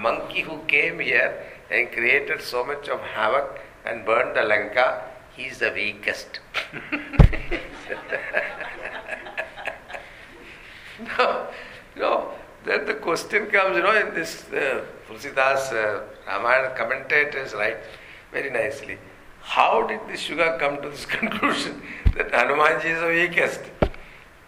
monkey who came here and created so much of havoc and burned the Lanka, he's the weakest. no, no. Then the question comes, you know, in this uh, uh, Ramayana commentators write very nicely. How did the Shuka come to this conclusion that Hanumanji is the weakest?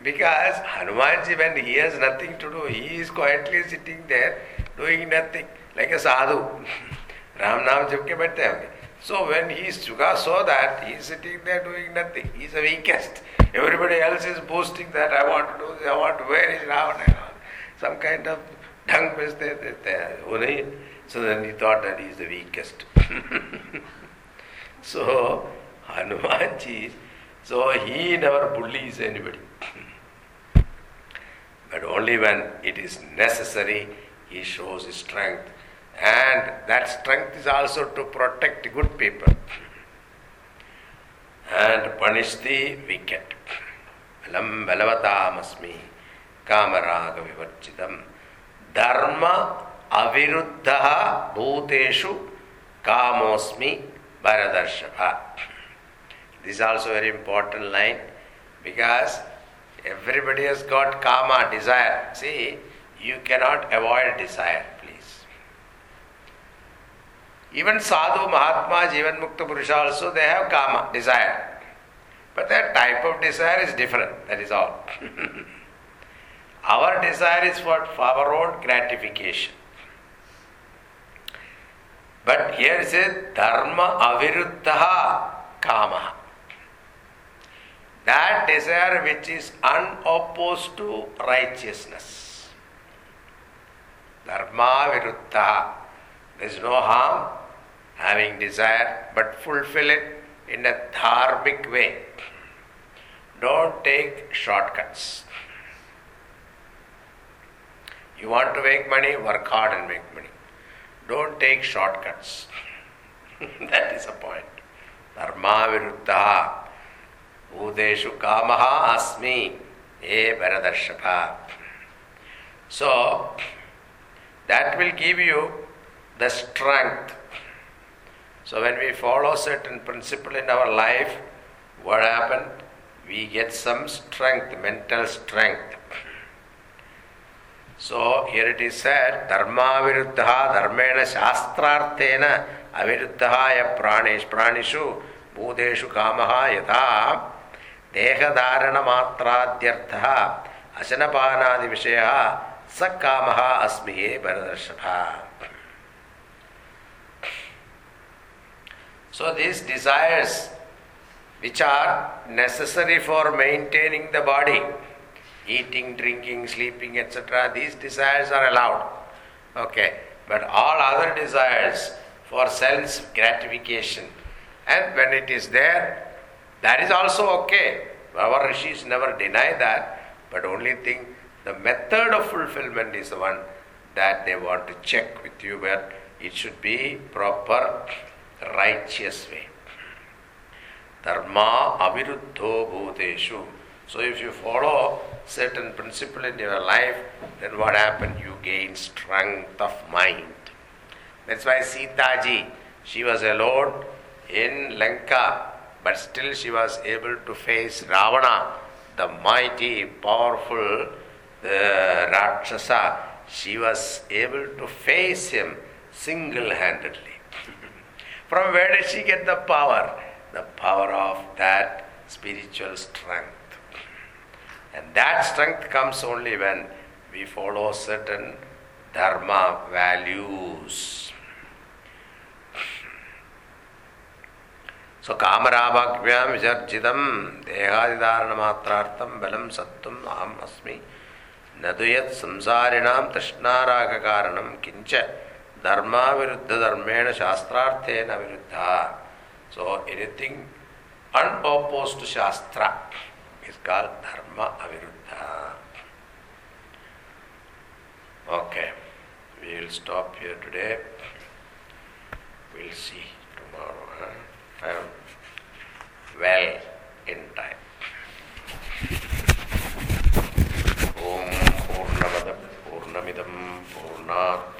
Because Hanumanji, when he has nothing to do, he is quietly sitting there doing nothing, like a sadhu. Ram naam जब के बैठते so when he saw that, he is sitting there doing nothing. He is the weakest. Everybody else is boasting that I want to do this, I want to, where is Ravana? Some kind of tongue there. So then he thought that he is the weakest. so Hanumanji, so he never bullies anybody but only when it is necessary he shows his strength. And that strength is also to protect good people and punish the wicked. Alam balavatam kamaraga vivarchitam dharma aviruddha bhuteshu kamosmi bharadarshava. This is also a very important line because Everybody has got kama, desire. See, you cannot avoid desire. Even sadhu, mahatma, jivan mukta purusha also, they have kama, desire. But their type of desire is different, that is all. our desire is for, our own gratification. But here it says dharma aviruddha kama that desire which is unopposed to righteousness. Dharma viruddha. There is no harm having desire, but fulfill it in a dharmic way. Don't take shortcuts. You want to make money, work hard and make money. Don't take shortcuts. that is the point. Dharma Udeshu Kamaha Asmi E Bharadarshapa. So, that will give you the strength. So when we follow certain principle in our life, what happened? We get some strength, mental strength. So here it is said, Dharma viruddha dharmena shastrarthena aviruddha ya pranish pranishu bhuteshu kamaha yatha ದೇಹಧಾರಣ ಮಾತ್ರಾದ್ಯರ್ಥ ಅಶನಪಾನಾದಿ ವಿಷಯ ಸ ಕಾಮ ಅಸ್ಮಿಯೇ So these desires which are necessary for maintaining the body eating, drinking, sleeping, etc. These desires are allowed. Okay, but all other desires for sense gratification, and when it is there, that is also okay. Our rishis never deny that, but only thing the method of fulfillment is the one that they want to check with you where it should be proper, righteous way. Dharma aviruddho bhuteshu. So if you follow certain principle in your life, then what happened? You gain strength of mind. That's why Sita ji, she was alone in Lanka, but still she was able to face Ravana, the mighty, powerful the Rakshasa. She was able to face him single handedly. From where did she get the power? The power of that spiritual strength. And that strength comes only when we follow certain dharma values. So kamarabhagyam vijarjidam dehadidaranamatrartam balam sattum aham asmi naduyat samsarinam തൃഷ്ണാരാഗകാരണം karanam We'll see tomorrow. Huh? I am well in time. ॐ पूर्णमदः पूर्णमिदं पूर्णात्